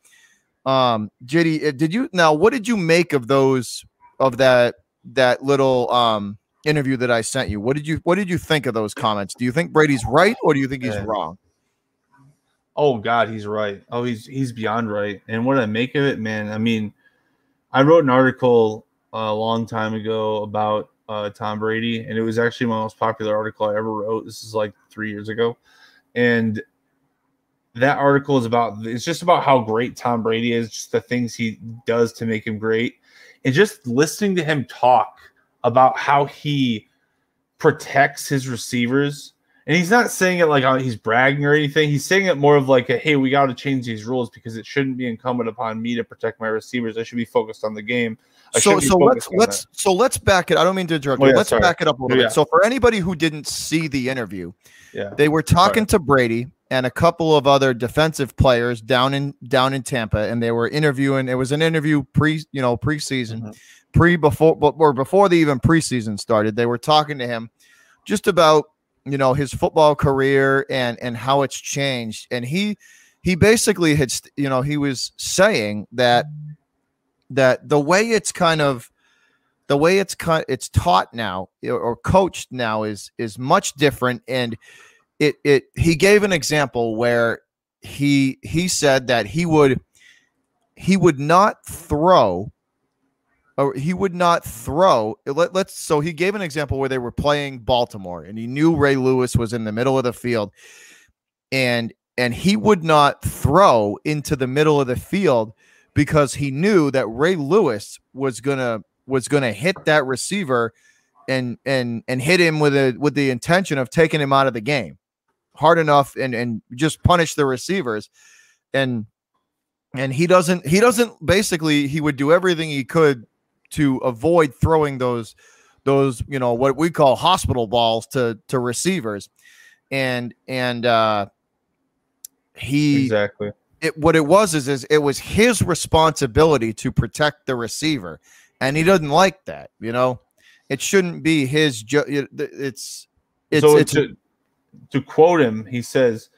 Um, JD, uh, did you now? What did you make of those of that that little um interview that I sent you? What did you what did you think of those comments? Do you think Brady's right or do you think he's Yeah. wrong? Oh God, he's right. Oh, he's he's beyond right. And what did I make of it, man. I mean, I wrote an article a long time ago about uh, Tom Brady, and it was actually my most popular article I ever wrote. This is like three years ago, and that article is about it's just about how great Tom Brady is, just the things he does to make him great, and just listening to him talk about how he protects his receivers and he's not saying it like uh, he's bragging or anything. He's saying it more of like, a, "Hey, we got to change these rules because it shouldn't be incumbent upon me to protect my receivers. I should be focused on the game." I So so let's let's so let's back it. I don't mean to interrupt Oh, yeah, let's sorry. back it up a little Yeah. bit. So for anybody who didn't see the interview, yeah, they were talking to Brady and a couple of other defensive players down in down in Tampa, and they were interviewing. It was an interview pre you know preseason, Mhm. pre before or before the even preseason started. They were talking to him just about you know his football career and and how it's changed, and he he basically had you know he was saying that that the way it's kind of the way it's cut it's taught now or coached now is is much different and it it he gave an example where he he said that he would he would not throw or he would not throw let, let's so he gave an example where they were playing baltimore and he knew ray lewis was in the middle of the field and and he would not throw into the middle of the field because he knew that ray lewis was gonna was gonna hit that receiver and and and hit him with a with the intention of taking him out of the game hard enough and and just punish the receivers. And and he doesn't he doesn't basically he would do everything he could to avoid throwing those those you know what we call hospital balls to to receivers. And and uh he exactly. it what it was is is it was his responsibility to protect the receiver. And he doesn't like that you know? It shouldn't be his ju- it's it's so it's to, to quote him, he says,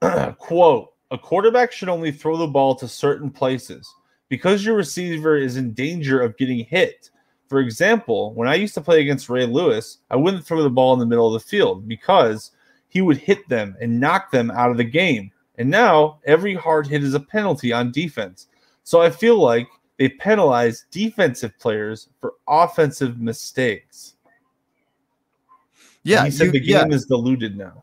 "quote A quarterback should only throw the ball to certain places because your receiver is in danger of getting hit." For example, when I used to play against Ray Lewis, I wouldn't throw the ball in the middle of the field because he would hit them and knock them out of the game. And now every hard hit is a penalty on defense. So I feel like they penalize defensive players for offensive mistakes. Yeah he said you- the yeah. game is diluted now.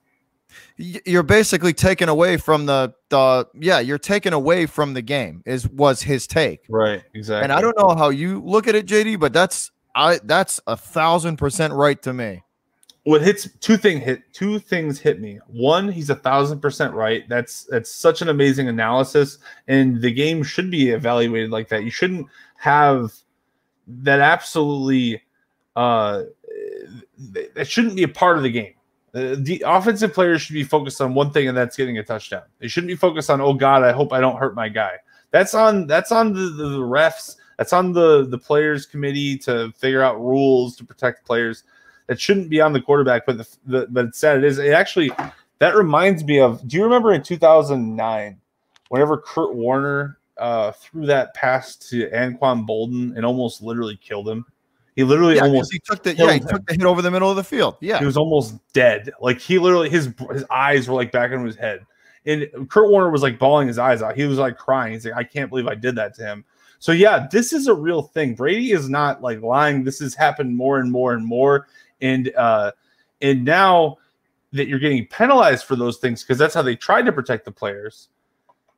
you're basically taken away from the the yeah you're taken away from the game is was his take Right, exactly. and i don't know how you look at it jd but that's i that's a thousand percent right to me what hits two thing hit two things hit me. One, he's a thousand percent right. That's that's such an amazing analysis, and the game should be evaluated like that. You shouldn't have that absolutely. Uh, that shouldn't be a part of the game. Uh, the offensive players should be focused on one thing, and that's getting a touchdown. They shouldn't be focused on, oh God, I hope I don't hurt my guy. That's on that's on the, the, the refs. That's on the the players committee to figure out rules to protect players. That shouldn't be on the quarterback, but the, the but sad it is. It actually that reminds me of. Do you remember in 2009, whenever Kurt Warner uh, threw that pass to Anquan Boldin and almost literally killed him? He literally yeah, almost he took the yeah he him. took the hit over the middle of the field yeah he was almost dead. Like he literally his his eyes were like back into his head. And Kurt Warner was like bawling his eyes out. He was like crying. He's like, I can't believe I did that to him. So yeah, this is a real thing. Brady is not like lying. This has happened more and more and more. And uh and now that you're getting penalized for those things because that's how they tried to protect the players.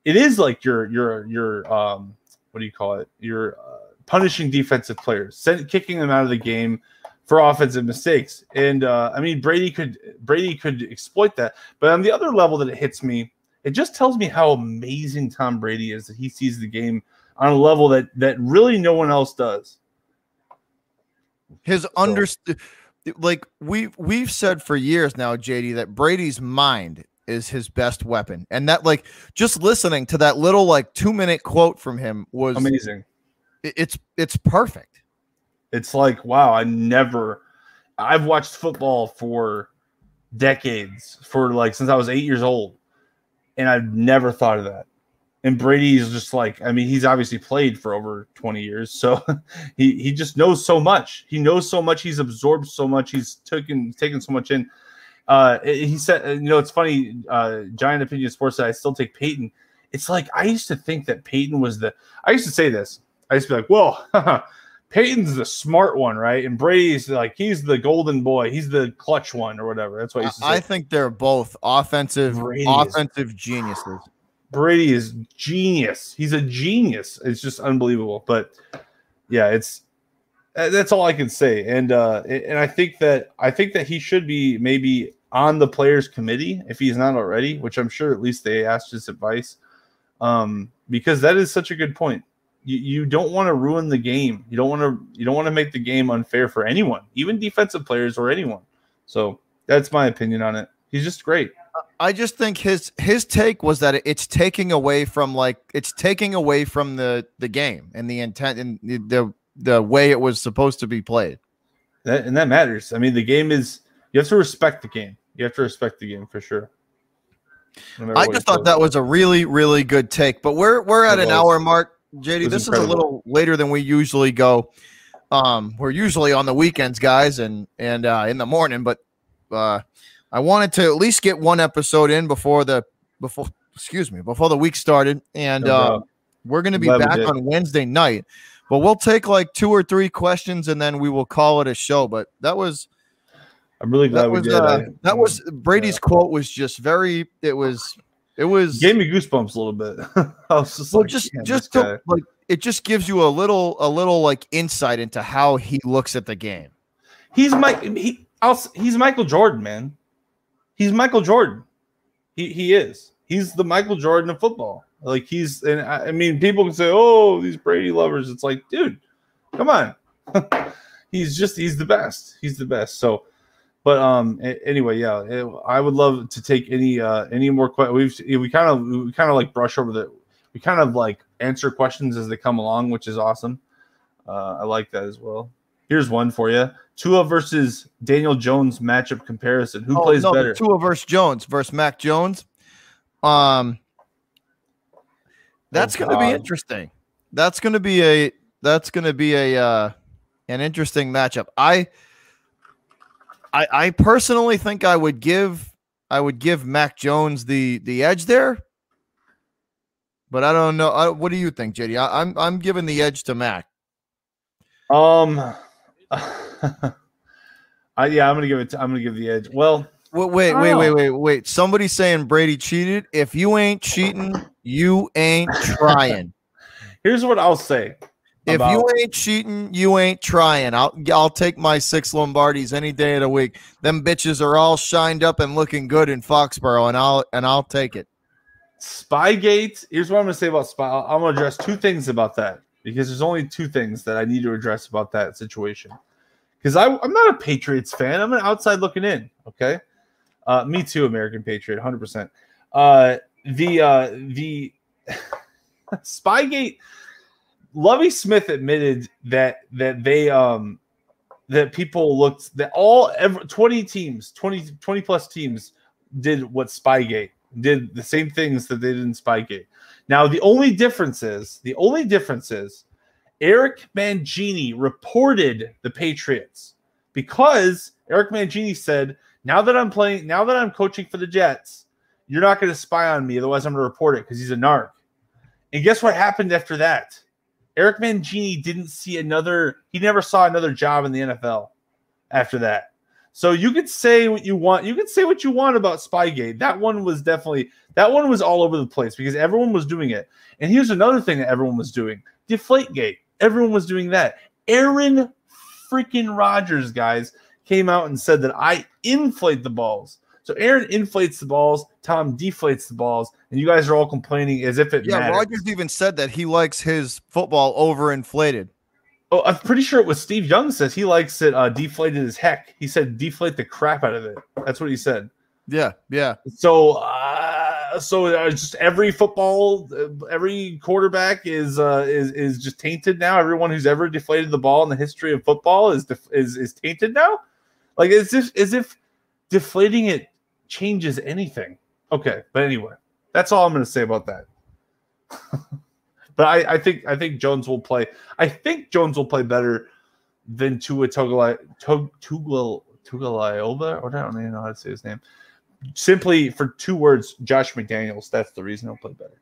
It is like your your you're um what do you call it? You're uh, punishing defensive players, send, kicking them out of the game for offensive mistakes. And uh, I mean, Brady could Brady could exploit that. But on the other level that it hits me, it just tells me how amazing Tom Brady is that he sees the game on a level that that really no one else does. His so. understood like we we've said for years now, JD, that Brady's mind is his best weapon. And that like just listening to that little like 2-minute quote from him was amazing. It's it's perfect. It's like, wow, I never I've watched football for decades, for like since I was 8 years old, and I've never thought of that. And Brady is just like, I mean, he's obviously played for over 20 years, so he he just knows so much. He knows so much. He's absorbed so much. He's taken taken so much in. Uh, he said, you know, it's funny. Uh, Giant Opinion Sports said I still take Peyton. It's like I used to think that Peyton was the. I used to say this. I used to be like, well, Peyton's the smart one, right? And Brady's like he's the golden boy. He's the clutch one or whatever. That's what I used to say. I think they're both offensive, Brady offensive is, geniuses. Brady is genius. He's a genius. It's just unbelievable. But yeah, it's that's all I can say. And uh, and I think that I think that he should be maybe on the players committee if he's not already, which I'm sure at least they asked his advice. Um, because that is such a good point. You, you don't want to ruin the game. You don't want to you don't want to make the game unfair for anyone, even defensive players or anyone. So that's my opinion on it. He's just great. I just think his his take was that it's taking away from like it's taking away from the the game and the intent and the, the the way it was supposed to be played. That, and that matters. I mean, the game is you have to respect the game. You have to respect the game for sure. I just thought that was a really, really good take. But we're we're at an hour mark, JD. This incredible. is a little later than we usually go. Um, we're usually on the weekends, guys, and and uh, in the morning. But uh, I wanted to at least get one episode in before the before excuse me before the week started, and no uh, we're going to be back on Wednesday night. But we'll take like two or three questions and then we will call it a show. But that was I'm really glad we was, did. Uh, that was Brady's yeah. quote was just very it was it was gave me goosebumps a little bit. I was just well, like, just just to, like it just gives you a little a little like insight into how he looks at the game. He's Mike he I'll, he's Michael Jordan, man. He's Michael Jordan. He he is. He's the Michael Jordan of football. Like he's, and I, mean, people can say, "Oh, these Brady lovers." It's like, dude, come on. he's just, he's the best. He's the best. So, but um, anyway, yeah, it, I would love to take any uh any more questions. We've we kind of we kind of like brush over the, we kind of like answer questions as they come along, which is awesome. Uh, I like that as well. Here's one for you: Tua versus Daniel Jones matchup comparison. Who oh, plays no, better? Tua versus Jones versus Mac Jones. Um, that's oh, going to be interesting. That's going to be a that's going to be a uh, an interesting matchup. I, I I personally think I would give I would give Mac Jones the the edge there. But I don't know. I, what do you think, JD? I, I'm I'm giving the edge to Mac. Um, I, yeah, I'm gonna give it. To, I'm gonna give the edge. Well, Wait, wait, wait, wait, wait, wait. Somebody saying Brady cheated. If you ain't cheating, you ain't trying. Here's what I'll say. If about- you ain't cheating, you ain't trying. I'll I'll take my six Lombardis any day of the week. Them bitches are all shined up and looking good in Foxborough, and I'll and I'll take it. Spygate. Here's what I'm gonna say about Spy. I'm gonna address two things about that because there's only two things that I need to address about that situation. Because I'm not a Patriots fan. I'm an outside looking in. Okay. Uh, me too, American Patriot, hundred uh. The uh, the Spygate. Lovie Smith admitted that that they um that people looked that all every, 20 teams 20 20 plus teams did what spygate did the same things that they did in spygate now the only difference is the only difference is eric mangini reported the patriots because eric mangini said now that I'm playing, now that I'm coaching for the Jets, you're not going to spy on me. Otherwise, I'm going to report it because he's a narc. And guess what happened after that? Eric Mangini didn't see another, he never saw another job in the NFL after that. So you could say what you want. You could say what you want about Spygate. That one was definitely, that one was all over the place because everyone was doing it. And here's another thing that everyone was doing Deflategate. Everyone was doing that. Aaron freaking Rodgers, guys, came out and said that I inflate the balls. So Aaron inflates the balls, Tom deflates the balls, and you guys are all complaining as if it Yeah, matters. Rodgers even said that he likes his football overinflated. Oh, I'm pretty sure it was Steve Young says he likes it uh, deflated as heck. He said deflate the crap out of it. That's what he said. Yeah, yeah. So, uh, so uh, just every football, uh, every quarterback is uh, is is just tainted now. Everyone who's ever deflated the ball in the history of football is def- is is tainted now. Like as if as if deflating it changes anything. Okay, but anyway, that's all I'm going to say about that. but I, I think I think Jones will play. I think Jones will play better than Tua Tugala Tug Tugala or I don't even know how to say his name. Simply for two words, Josh McDaniels. That's the reason he'll play better.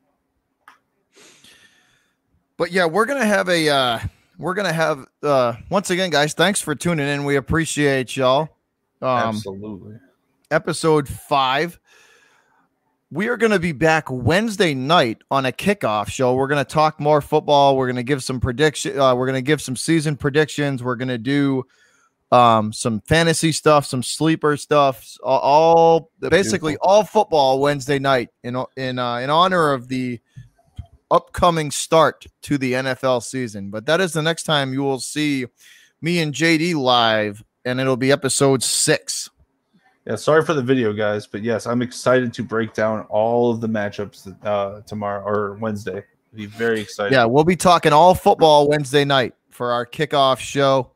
But yeah, we're gonna have a uh we're gonna have uh once again, guys, thanks for tuning in. We appreciate y'all. Um Absolutely. Episode five. We are going to be back Wednesday night on a kickoff show. We're going to talk more football. We're going to give some prediction. Uh, we're going to give some season predictions. We're going to do um, some fantasy stuff, some sleeper stuff. All, all basically Beautiful. all football Wednesday night in in uh, in honor of the upcoming start to the NFL season. But that is the next time you will see me and JD live, and it'll be episode six. Yeah, sorry for the video, guys, but yes, I'm excited to break down all of the matchups uh, tomorrow or Wednesday. Be very excited. Yeah, we'll be talking all football Wednesday night for our kickoff show.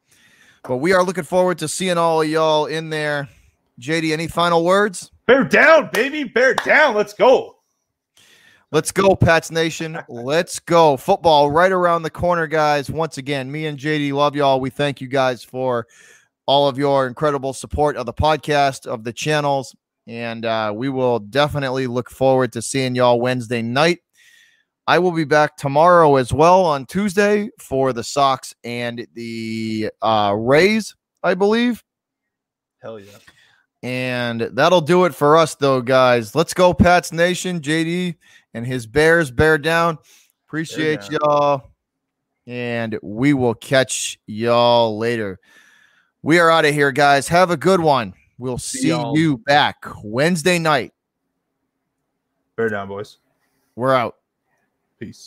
But we are looking forward to seeing all of y'all in there. JD, any final words? bear down, baby, bear down. Let's go. Let's go, Pats Nation. Let's go. Football right around the corner, guys. Once again, me and JD love y'all. We thank you guys for all of your incredible support of the podcast, of the channels. And uh, we will definitely look forward to seeing y'all Wednesday night. I will be back tomorrow as well on Tuesday for the Sox and the uh, Rays, I believe. Hell yeah. And that'll do it for us, though, guys. Let's go, Pats Nation. JD and his Bears bear down. Appreciate down. y'all. And we will catch y'all later. We are out of here, guys. Have a good one. We'll See see you back Wednesday night. Bear down, boys. We're out. Peace.